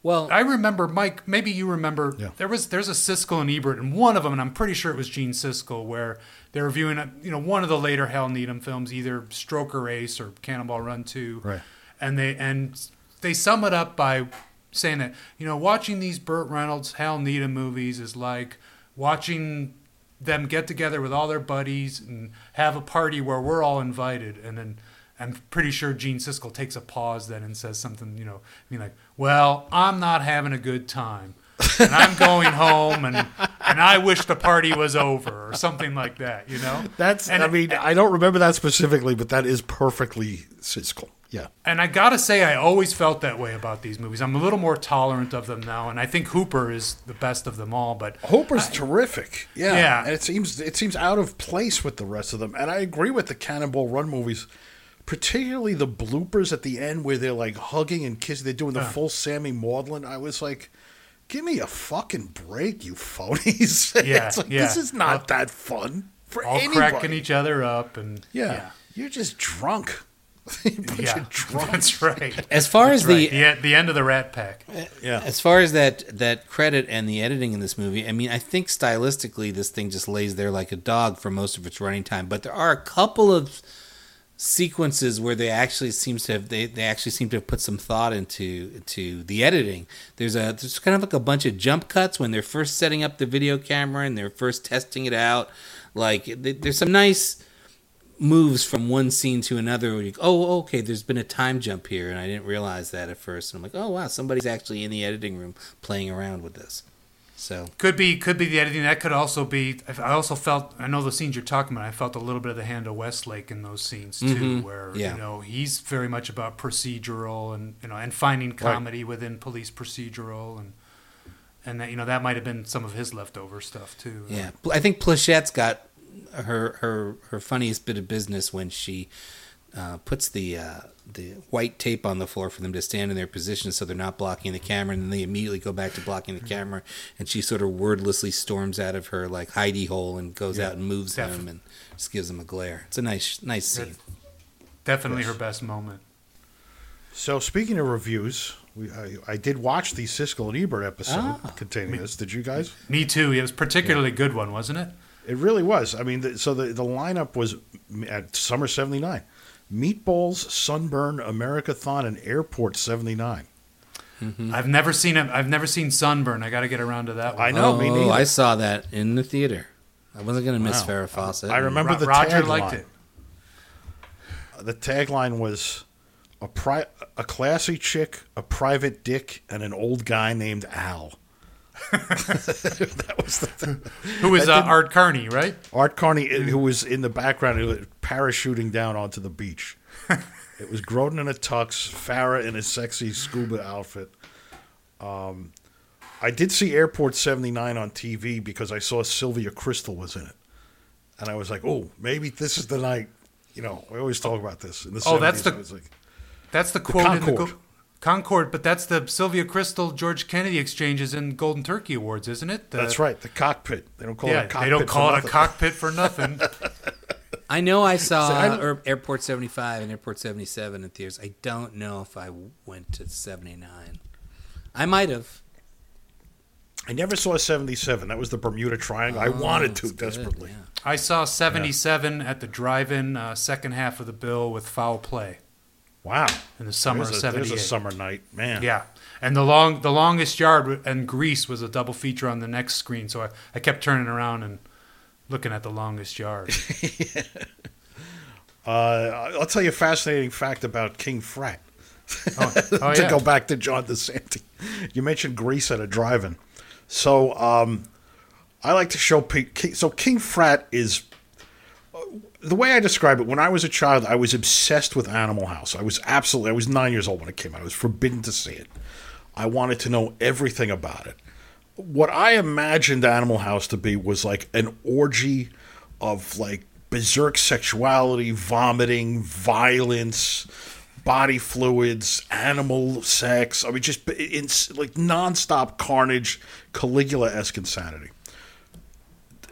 Well, I remember, Mike. Maybe you remember. Yeah. There was there's a Siskel and Ebert, and one of them, and I'm pretty sure it was Gene Siskel, where they're reviewing, a, you know, one of the later Hal Needham films, either Stroker or Ace or Cannonball Run Two, Right. And they and they sum it up by saying that you know watching these Burt Reynolds, Hal Needham movies is like watching them get together with all their buddies and have a party where we're all invited, and then. I'm pretty sure Gene Siskel takes a pause then and says something, you know, I mean like, "Well, I'm not having a good time, and I'm going home, and and I wish the party was over, or something like that," you know. That's. And- I mean, I don't remember that specifically, but that is perfectly Siskel. Yeah. And I gotta say, I always felt that way about these movies. I'm a little more tolerant of them now, and I think Hooper is the best of them all. But Hooper's terrific. Yeah. Yeah. And it seems it seems out of place with the rest of them. And I agree with the Cannonball Run movies, particularly the bloopers at the end where they're like hugging and kissing. They're doing the full Sammy Maudlin. I was like, give me a fucking break, you phonies. Yeah, it's like yeah. this is not that fun for all anybody. cracking each other up, and yeah. You're just drunk. Bunch yeah, of drunks. that's right. as far as That's right. the the the end of the Rat Pack. Uh, yeah. As far as that that credit and the editing in this movie, I mean, I think stylistically this thing just lays there like a dog for most of its running time. But there are a couple of sequences where they actually seems to have they, they actually seem to have put some thought into into the editing. There's a there's kind of like a bunch of jump cuts when they're first setting up the video camera and they're first testing it out. Like th- there's some nice moves from one scene to another where you go, oh okay there's been a time jump here and i didn't realize that at first and i'm like oh wow somebody's actually in the editing room playing around with this so Could be, could be the editing. That could also be. I also felt. I know the scenes you're talking about. I felt a little bit of the hand of Westlake in those scenes too, Mhm. where Yeah. you know he's very much about procedural and you know and finding comedy within police procedural and and that you know that might have been some of his leftover stuff too. yeah i think Pleshette's got her her her funniest bit of business when she uh, puts the uh, the white tape on the floor for them to stand in their position so they're not blocking the camera and then they immediately go back to blocking the camera and she sort of wordlessly storms out of her like hidey hole and goes out and moves them and just gives them a glare it's a nice nice scene Definitely her best moment. So speaking of reviews, we, I, I did watch the Siskel and Ebert episode Ah. containing this. Did you guys? Me too. It was a particularly good one, wasn't it? It really was. I mean, the, so the the lineup was at Summer '79, Meatballs, Sunburn, Americathon, and Airport '79. Mm-hmm. I've never seen it. I've never seen Sunburn. I got to get around to that one. I know, me oh, neither. I saw that in the theater. I wasn't going to miss Wow. Farrah Fawcett. I remember Ro- the Roger tagline. liked it. The tagline was a pri- a classy chick, a private dick, and an old guy named Al. that was the Who was uh, Art Carney, right? Art Carney, who was in the background, who was parachuting down onto the beach. it was Grodin in a tux, Farrah in a sexy scuba outfit. Um, I did see Airport 79 on TV because I saw Sylvia Kristel was in it. And I was like, oh, maybe this is the night. You know, we always talk about this. In the Oh, that's the- like, That's the quote in the Go- Concorde, but that's the Sylvia Kristel George Kennedy exchanges in Golden Turkey Awards, isn't it? The- that's right, the cockpit. They don't call it Yeah, a cockpit. they don't for call it a nothing. cockpit for nothing. I know I saw So I Airport 75 and Airport 77 in theaters. I don't know if I went to 79. I might have. I never saw 77. That was the Bermuda Triangle. I wanted to Oh, good, desperately. yeah. I saw 77 at the drive-in uh, second half of the bill with foul play Wow. in the summer there's of a, there's a summer night, man. Yeah. And the long the longest yard and Grease was a double feature on the next screen, so I, I kept turning around and looking at the longest yard. Uh, I'll tell you a fascinating fact about King Frat. Oh, oh, to yeah. go back to John DeSanti, you mentioned Grease at a drive-in. So um, I like to show Pete. King, so King Frat is the way I describe it. When I was a child, I was obsessed with Animal House. I was absolutely. I was nine years old when it came out. I was forbidden to see it. I wanted to know everything about it. What I imagined Animal House to be was like an orgy of like berserk sexuality, vomiting, violence, body fluids, animal sex. I mean, just in, like nonstop carnage, Caligula esque insanity.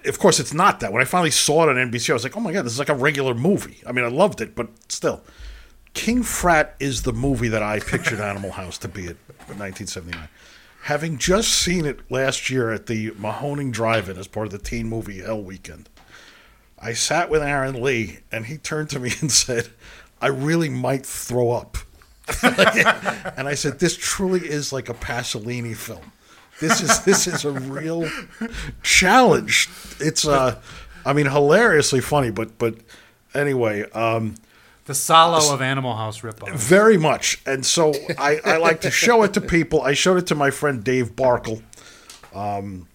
Of course, it's not that. When I finally saw it on NBC, I was like, "Oh my god, this is like a regular movie." I mean, I loved it, but still, King Frat is the movie that I pictured Animal House to be at 1979. Having just seen it last year at the Mahoning Drive-In as part of the teen movie Hell Weekend, I sat with Aaron Lee and he turned to me and said, "I really might throw up." and I said, "This truly is like a Pasolini film. This is this is a real challenge. It's uh, I mean, hilariously funny, but but anyway, um, The Solo of Animal House ripoff. very much. And so I, I like to show it to people. I showed it to my friend Dave Barkle, um,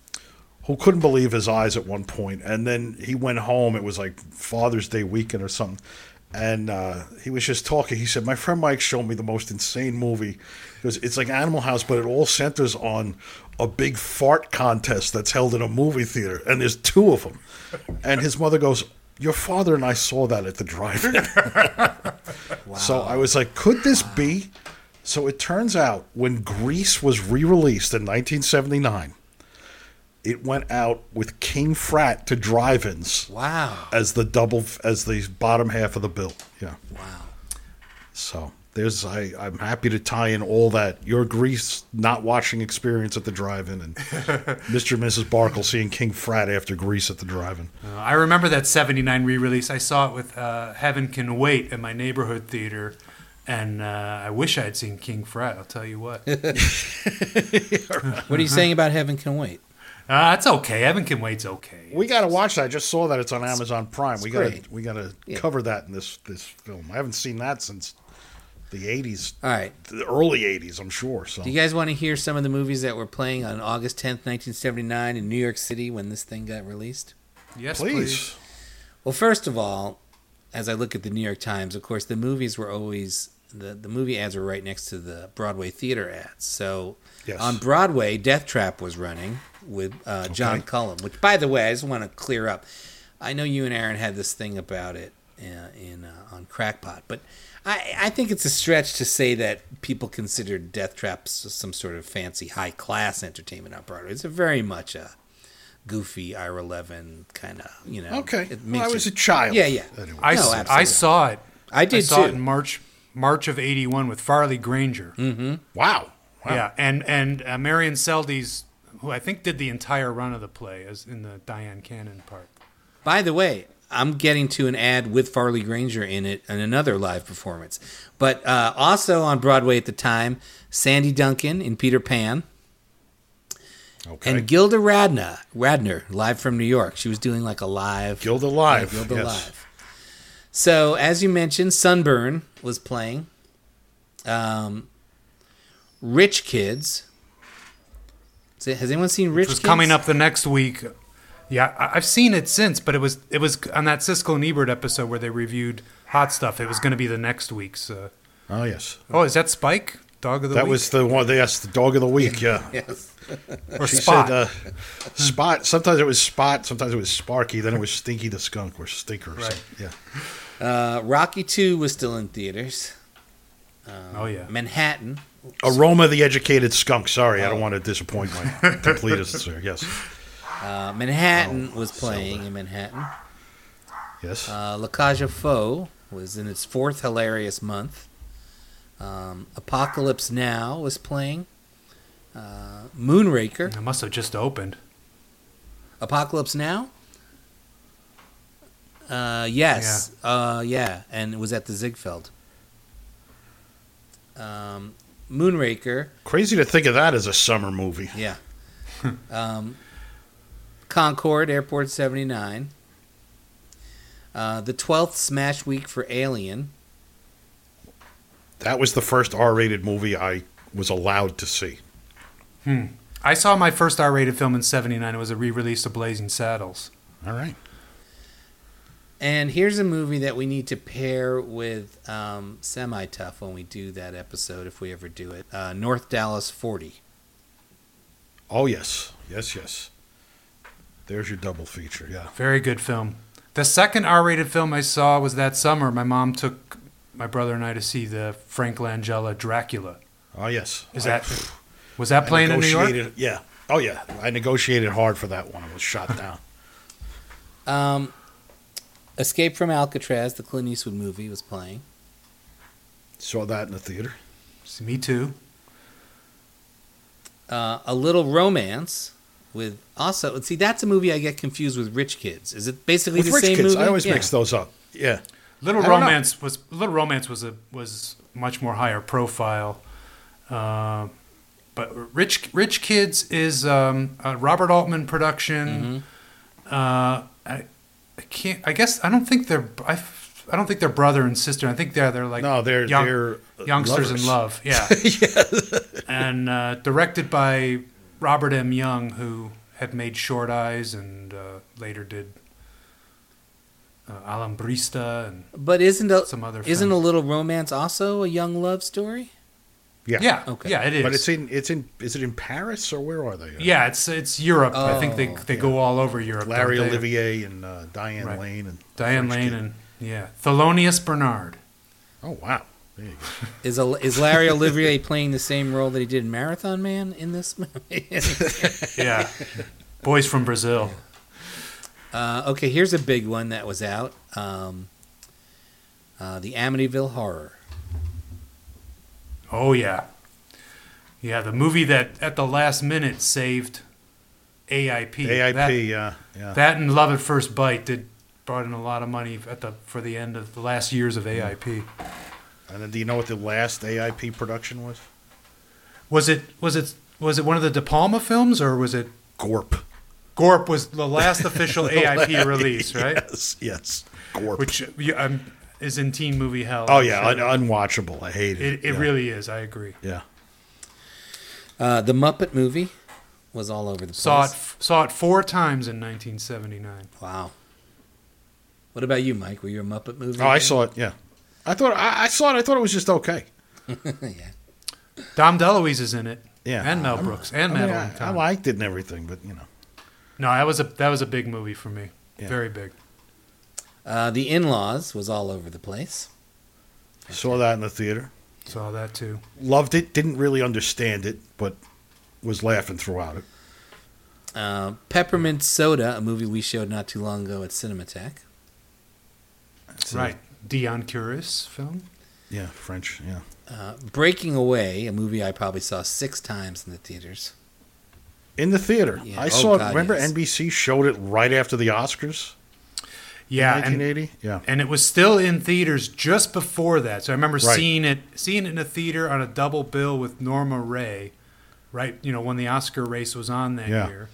who couldn't believe his eyes at one point. And then he went home. It was like Father's Day weekend or something. And uh, he was just talking. He said, My friend Mike showed me the most insane movie. Because it's like Animal House, but it all centers on a big fart contest that's held in a movie theater. And there's two of them. And his mother goes, Your father and I saw that at the drive in. So I was like, could this be? So it turns out when Grease was re released in 1979, it went out with King Frat to drive ins Wow. as the double, as the bottom half of the bill. Yeah. Wow. So there's, I, I'm happy to tie in all that. Your Grease not watching experience at the drive in and Mr. and Mrs. Barkle seeing King Frat after Grease at the drive in. Uh, I remember that 79 re release. I saw it with uh, Heaven Can Wait at my neighborhood theater. And uh, I wish I had seen King Frat, I'll tell you what. uh, What are you saying about Heaven Can Wait? it's okay. Heaven Can Wait's okay. We got to watch that. I just saw that it's on Amazon Prime. we got to we got to Yeah. cover that in this this film. I haven't seen that since the '80s, All right. the early '80s. I'm sure. So Do you guys want to hear some of the movies that were playing on August 10th, 1979 in New York City when this thing got released? yes, please. please. Well, first of all, as I look at the New York Times, of course, the movies were always the the movie ads were right next to the Broadway theater ads. So Yes. on Broadway, Death Trap was running with uh, John Okay. Cullum. Which, by the way, I just want to clear up. I know you and Aaron had this thing about it uh, in uh, on Crackpot, but I, I think it's a stretch to say that people consider Death Trap s- some sort of fancy high class entertainment on Broadway. It's a very much a goofy Ira Levin kind of you know. okay, it well, I was it- a child. Yeah, yeah. Anyway. I, No, s- absolutely. I saw it. I did saw too. it in March March of 81 with Farley Granger. Mm. Wow. wow. Yeah, and and uh, Marion Seldes, who I think did the entire run of the play, as in the Dyan Cannon part. By the way, I'm getting to an ad with Farley Granger in it and another live performance. But uh, also on Broadway at the time, Sandy Duncan in Peter Pan Okay. and Gilda Radner, Radner live from New York. She was doing like a live Gilda Live. Yeah, Gilda yes. Live. So as you mentioned, Sunburn was playing. Um, Rich Kids. Has anyone seen Rich It was Kids? coming up the next week. Yeah, I- I've seen it since, but it was it was on that Siskel and Ebert episode where they reviewed Hot Stuff. It was going to be the next week's. Uh, Oh yes. oh, is that Spike? Dog of the Week. That week? was the one. Yes, the dog of the week. Yeah. Yes. or She Spot. said uh, Spot. Sometimes it was Spot. Sometimes it was Sparky. Then it was Stinky the Skunk or Stinker. Or Right. something. Yeah. Uh, Rocky Two was still in theaters. oh yeah. Manhattan. Aroma the educated skunk. Sorry, I don't want to disappoint my completists there. Yes. Uh, Manhattan Oh, was playing in Manhattan. Yes. Uh, La Cage aux Folles was in its fourth hilarious month. Um, Apocalypse Now was playing. Uh, Moonraker. It must have just opened. Apocalypse Now? Uh, yes. Uh, yeah, and it was at the Ziegfeld. Um, Moonraker. Crazy to think of that as a summer movie. Yeah. um, Concorde Airport 79. Uh, the 12th Smash Week for Alien. That was the first R-rated movie I was allowed to see. Hmm. I saw my first R-rated film in '79. It was a re-release of Blazing Saddles. All right. And here's a movie that we need to pair with um, Semi Tough when we do that episode, if we ever do it. Uh, North Dallas 40. Oh yes, yes, yes. There's your double feature. Yeah. Very good film. The second R-rated film I saw was that summer. My mom took my brother and I to see the Frank Langella Dracula. Oh yes. Is I- that was that I playing in New York? Yeah. Oh yeah. I negotiated hard for that one. It was shot down. Um, Escape from Alcatraz, the Clint Eastwood movie, was playing. Saw that in the theater. See, Me too. Uh, a little romance with also. See, that's a movie I get confused with Rich Kids. Is it basically With the rich same kids, movie? I always Yeah. mix those up. Yeah. Little I know. Romance was Little Romance was a was much more higher profile. Uh, but Rich Rich Kids is um, a Robert Altman production. Mm-hmm. Uh, I, I can't. I guess I don't think they're. I, I don't think they're brother and sister. I think they're they're like No, they're young- they're youngsters lovers. in love. Yeah. And uh, directed by Robert M. Young, who had made Short Eyes and uh, later did uh, Alambrista and But isn't a, Some other isn't a little romance also a young love story? Yeah. yeah, Okay. yeah, it is. But it's in it's in is it in Paris or where are they? yeah, it's it's Europe. I think they Oh, they go all over Europe. Larry? Olivier and uh, Diane Right. Lane and Diane French Lane, kid. and yeah, Thelonious Bernard. oh wow, there you go. Is a, is Larry Olivier playing the same role that he did in Marathon Man in this movie? Yeah, Boys from Brazil. uh, okay, here's a big one that was out. Um, uh, the Amityville Horror. Oh yeah, yeah. The movie that at the last minute saved AIP. AIP, That, yeah, yeah. that and Love at First Bite did brought in a lot of money at the for the end of the last years of AIP. And then do you know what the last AIP production was? Was it was it was it one of the De Palma films or was it Gorp. Gorp was the last official AIP release, right? Yes, yes. Gorp. Which um, is in teen movie hell. oh yeah, sure. un- unwatchable. I hate it. it, it yeah. really is. I agree. Yeah. Uh, the Muppet movie was all over the place. Saw it saw it four times in 1979. Wow. What about you, Mike? Were you a Muppet movie? Oh, I saw it. Yeah. I thought I, I saw it. I thought it was just okay. yeah. Dom DeLuise is in it. Yeah. and Mel I'm- Brooks and I, mean, Madeline I, I liked it and everything, but you know. No, that was a that was a big movie for me. Yeah. Very big. Uh, the In-Laws was all over the place. Saw that in the theater. Saw that too. Loved it. Didn't really understand it, but was laughing throughout it. Uh, Peppermint Soda, a movie we showed not too long ago at Cinematheque. So, right, Diane Kurys film. Yeah, French. Yeah. Uh, Breaking Away, a movie I probably saw six times in the theaters. In the theater. Yeah. I Oh, saw God, it. Remember yes. NBC showed it right after the Oscars Yeah, in and 1980? yeah. and it was still in theaters just before that. So I remember Right. seeing it seeing it in a theater on a double bill with Norma Rae, right? You know when the Oscar race was on that Yeah. year,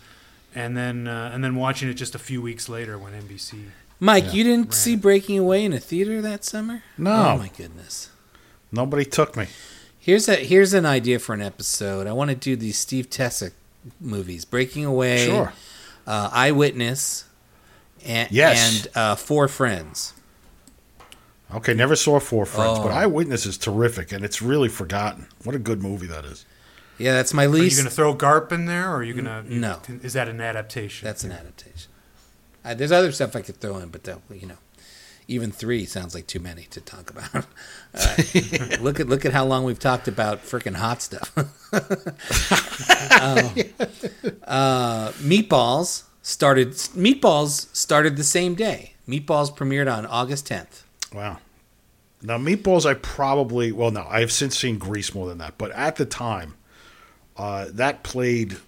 and then uh, and then watching it just a few weeks later when NBC. Mike, Yeah. you didn't Right. see Breaking Away in a theater that summer? No. Oh my goodness. Nobody took me. Here's a here's an idea for an episode. I want to do these Steve Tesich movies: Breaking Away, Sure. uh, Eyewitness, and, Yes. and uh, Four Friends. Okay, never saw Four Friends, but Oh. Eyewitness is terrific, and it's really forgotten. What a good movie that is. Yeah, that's my least. Are you least. going to throw Garp in there, or are you going to? no. Is that an adaptation? That's an adaptation. Uh, there's other stuff I could throw in, but that, you know, even three sounds like too many to talk about. Uh, look at look at how long we've talked about freaking hot stuff. Uh, uh, Meatballs started. Meatballs started the same day. Meatballs premiered on August 10th. Wow. Now, Meatballs, I probably, well, no, I've since seen Grease more than that, but at the time, uh, that played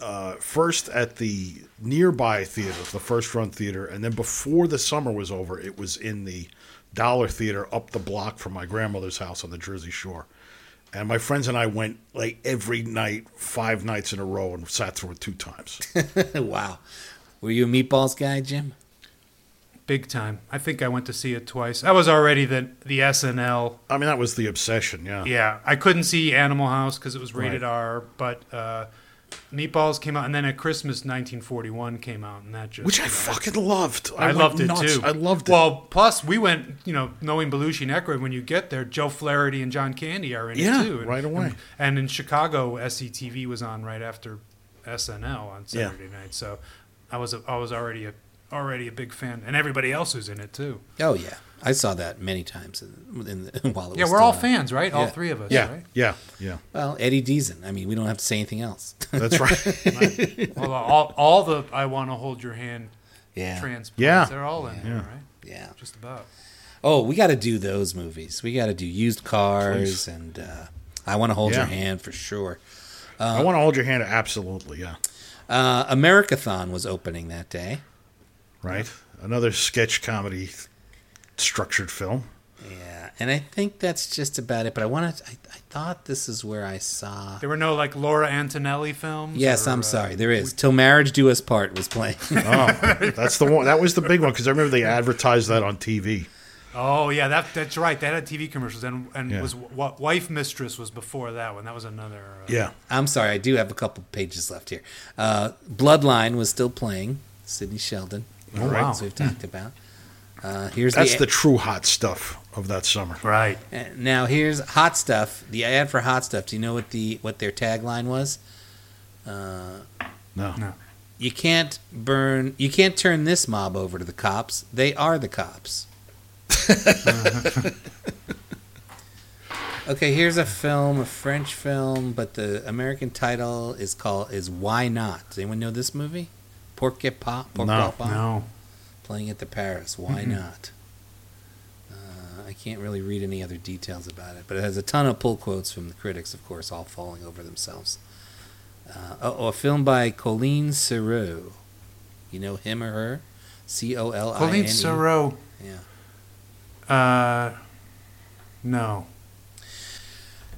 uh, first at the nearby theater, the first run theater, and then before the summer was over, it was in the Dollar Theater up the block from my grandmother's house on the Jersey Shore. And my friends and I went like every night, five nights in a row, and sat through it two times. wow. Were you a Meatballs guy, Jim? big time. I think I went to see it twice. I was already the the SNL. I mean, that was the obsession, yeah. Yeah, I couldn't see Animal House because it was rated Right. R, but uh, Meatballs came out, and then at Christmas 1941 came out, and that just Which I fucking loved. I, went loved it nuts. too. I loved it. Well, plus we went, you know, knowing Belushi and Aykroyd, when you get there, Joe Flaherty and John Candy are in Yeah, it too. And- right away. And, and in Chicago, SCTV was on right after SNL on Yeah. Saturday night, so I was a, I was already a already a big fan, and everybody else who's in it too. Oh yeah, I saw that many times in, in the, while it was Yeah, we're still all on. fans, right? All three of us, yeah, right? yeah, yeah. Well, Eddie Deezen. I mean, we don't have to say anything else. That's right. all, all, all the I want to hold your hand yeah. transplants, Yeah. they're all in there, Yeah. right? Yeah. Just about. Oh, we got to do those movies. We got to do used cars Please. and uh, I want to hold your hand for sure. I want to hold your hand. Absolutely, yeah. Uh, Americathon was opening that day. Right. Another sketch comedy structured film. Yeah, and I think that's just about it. But I wanted, I, I thought this is where I saw. There were no like Laura Antonelli films. Yes, or, I'm uh, sorry. There is till marriage do us part was playing. Oh, that's the one. That was the big one because I remember they advertised that on TV. Oh yeah, that that's right. They had TV commercials, and and Yeah. was w- wife mistress was before that one. That was another. Uh, Yeah. I'm sorry. I do have a couple pages left here. Uh, Bloodline was still playing. Sidney Sheldon, All right. as we've talked about. Uh, here's That's the, the true hot stuff of that summer. Right. Now here's hot stuff. The ad for hot stuff. Do you know what the what their tagline was? Uh, No. No. you can't burn. You can't turn this mob over to the cops. They are the cops. okay, here's a film, a French film, but the American title is called is Why Not? Does anyone know this movie? Pourquoi pas? Pourquoi No, pas? No. Playing at the Paris. Why not? Uh, I can't really read any other details about it, but it has a ton of pull quotes from the critics, of course, all falling over themselves. Uh, oh, a film by Coline Serreau. You know him or her? C O L I N E. Coline Serreau. Yeah. Uh, no.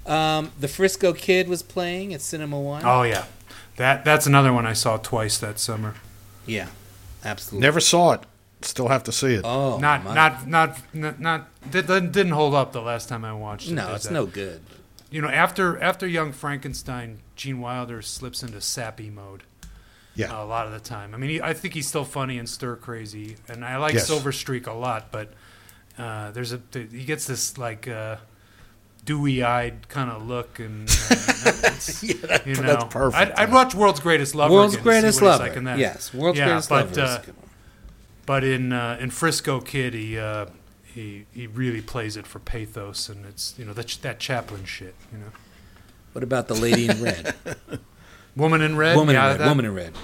Um, the Frisco Kid was playing at Cinema One. Oh yeah, that that's another one I saw twice that summer. Yeah, absolutely. Never saw it. Still have to see it. Oh, not, my- not not not not did- didn't hold up the last time I watched it. No, it's that- no good. You know, after after Young Frankenstein, Gene Wilder slips into sappy mode. Yeah. a lot of the time. I mean, he, I think he's still funny and stir crazy, and I like Yes. Silver Streak a lot. But uh, there's a he gets this like uh, dewy-eyed kind of look, and uh, it's, Yeah, that- you know, that's perfect, I'd, I'd watch World's Greatest Lover. World's again to see Greatest what he's Lover. like in that. Yes, World's Yeah, Greatest but, Lover. is uh, a good one. But in uh, in Frisco Kid, he uh, he he really plays it for pathos, and it's you know that that Chaplin shit. You know, What about the Lady in Red? Woman in Red. Woman yeah, in Red. That, Woman in Red.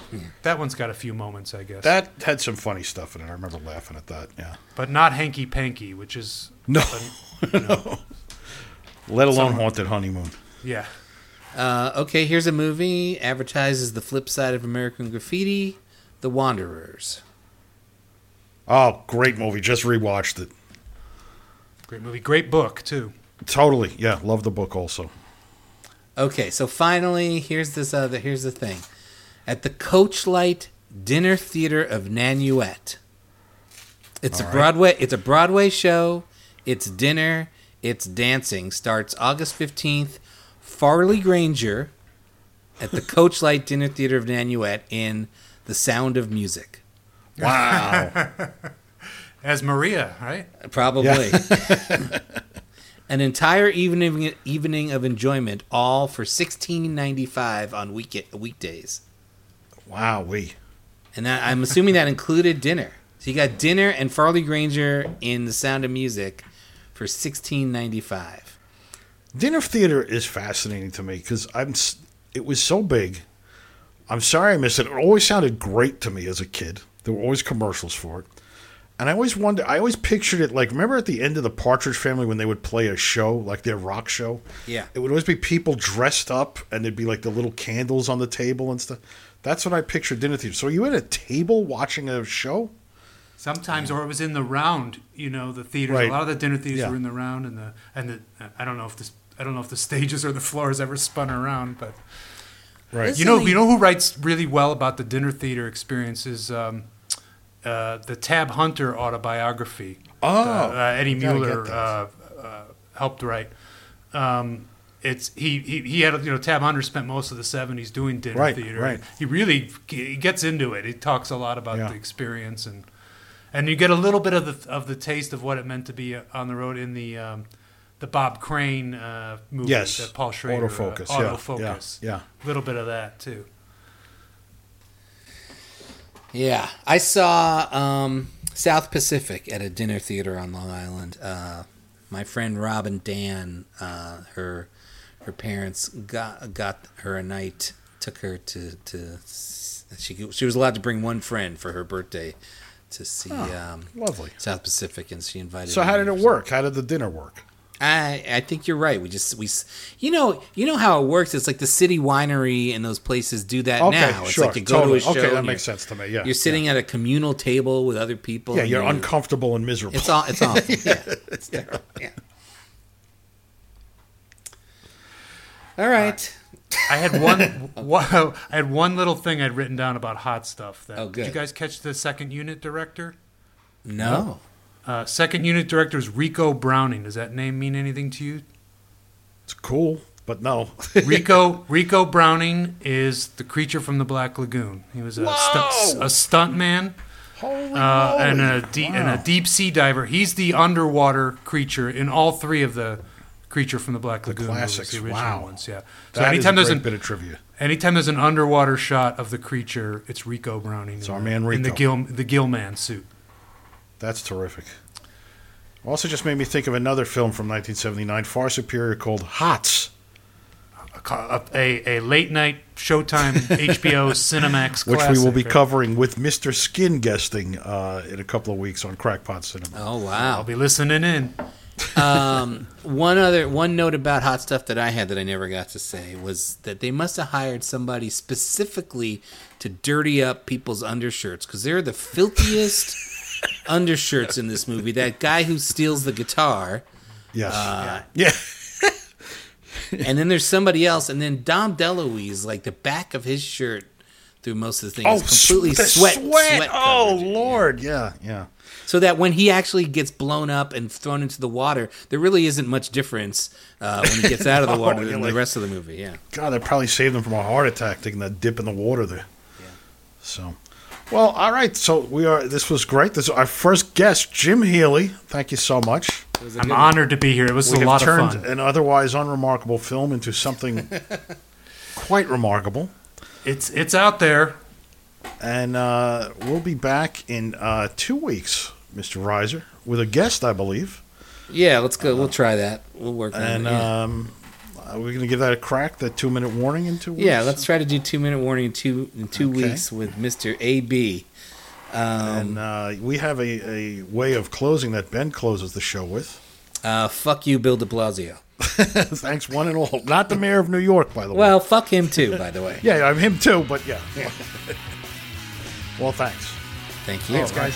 that one's got a few moments, I guess. That had some funny stuff in it. I remember laughing at that. Yeah. but not Hanky Panky, which is No. you know, Let alone Some- Haunted Honeymoon. yeah. Uh, okay, here's a movie advertises the flip side of American Graffiti, The Wanderers. Oh, great movie. Just rewatched it. Great movie, great book too. Totally. Yeah. Love the book also. Okay, so finally, here's this other. Here's the thing, at the Coachlight Dinner Theater of Nanuet. It's a All right. Broadway. It's a Broadway show. It's dinner. It's dancing. Starts August fifteenth. Farley Granger at the Coachlight Dinner Theater of Nanuet in The Sound of Music. Wow. As Maria, right? Probably. An entire evening evening of enjoyment, all for sixteen ninety five on week weekdays. wow. We. And that, I'm assuming that included dinner. So you got dinner and Farley Granger in The Sound of Music for sixteen ninety five. Dinner theater is fascinating to me because I'm. It was so big. I'm sorry I missed it. It always sounded great to me as a kid. There were always commercials for it, and I always wondered. I always pictured it like remember at the end of the Partridge Family when they would play a show like their rock show. Yeah. it would always be people dressed up, and there'd be like the little candles on the table and stuff. That's what I pictured dinner theater. So you at a table watching a show? Sometimes, or it was in the round. You know, the theaters. Right. A lot of the dinner theaters Yeah. were in the round, and the and the. I don't know if this. I don't know if the stages or the floors ever spun around, but Right. This- you know, Something- you know who writes really well about the dinner theater experience is um, uh, the Tab Hunter autobiography. Oh, uh, uh, Eddie Muller uh, uh, helped write. Um, it's he, he he had you know Tab Hunter spent most of the '70s doing dinner Right, theater. right. He really he gets into it. He talks a lot about Yeah. the experience and and you get a little bit of the of the taste of what it meant to be uh, on the road in the um, the Bob Crane uh, movie Yes. that Paul Schrader Autofocus, uh, yeah, autofocus yeah, yeah. a little bit of that too. Yeah, I saw um, South Pacific at a dinner theater on Long Island. Uh, my friend Robin Dan, uh, her her parents got got her a night, took her to to she she was allowed to bring one friend for her birthday to see um, Lovely. South Pacific, and she invited. So how did it work? How did the dinner work? I I think you're right. We just we you know you know how it works. It's like the city winery and those places do that Okay, now. It's sure, like you go totally. to a show. Okay, that makes sense to me, yeah, you're sitting at a communal table with other people. Yeah, and you're uncomfortable and miserable. It's all. It's awful. yeah, it's terrible. Yeah. All right. I had one, one. I had one little thing I'd written down about hot stuff. That, Oh, Did you guys catch the second unit director? No. Uh, second unit director is Ricou Browning. Does that name mean anything to you? It's cool, but no. Rico Ricou Browning is the creature from the Black Lagoon. He was a, stu- a stunt man Holy uh, and a de- and a deep sea diver. He's the underwater creature in all three of the creature from the Black Lagoon classics. movies, the original Wow. ones. Yeah. So That is anytime a there's great an bit of trivia. anytime there's an underwater shot of the creature, it's Ricou Browning. It's in our the- man in the gill the Gillman suit. That's terrific. Also, just made me think of another film from 1979, far superior, called Hots, A, a, a late night Showtime HBO Cinemax which we will be classic. covering with Mr. Skin guesting uh, in a couple of weeks on Crackpot Cinema. Oh wow. I'll be listening in. Um, one other one note about hot stuff that I had that I never got to say was that they must have hired somebody specifically to dirty up people's undershirts because they're the filthiest undershirts in this movie. That guy who steals the guitar. Yes. Uh, yeah. and then there's somebody else, and then Dom DeLuise, like the back of his shirt through most of the thing Oh, is completely the sweat. sweat oh. Lord. Yeah, yeah. So that when he actually gets blown up and thrown into the water, there really isn't much difference uh, when he gets out of the No, water you're than like- the rest of the movie. Yeah. God, that probably saved him from a heart attack taking that dip in the water there. Yeah. So, well, all right. So we are. This was great. This is our first guest, Jim Healy. Thank you so much. I'm honored to be here. It was we a lot of fun. turned an otherwise unremarkable film into something quite remarkable. It's it's out there. And uh, we'll be back in uh, two weeks, Mr. Reiser, with a guest, I believe. Yeah, let's go. We'll try that. We'll work on And it. Yeah. um, are we going to give that a crack? That two minute warning in two weeks? yeah, let's try to do two minute warning in two in two Okay. weeks with Mister A B. And uh, we have a, a way of closing that Ben closes the show with. Uh, fuck you, Bill De Blasio. Thanks, one and all. Not the mayor of New York, by the way. Well, fuck him too. By the way. yeah, I'm him too, but yeah. well, thanks. Thank you. Thanks, guys.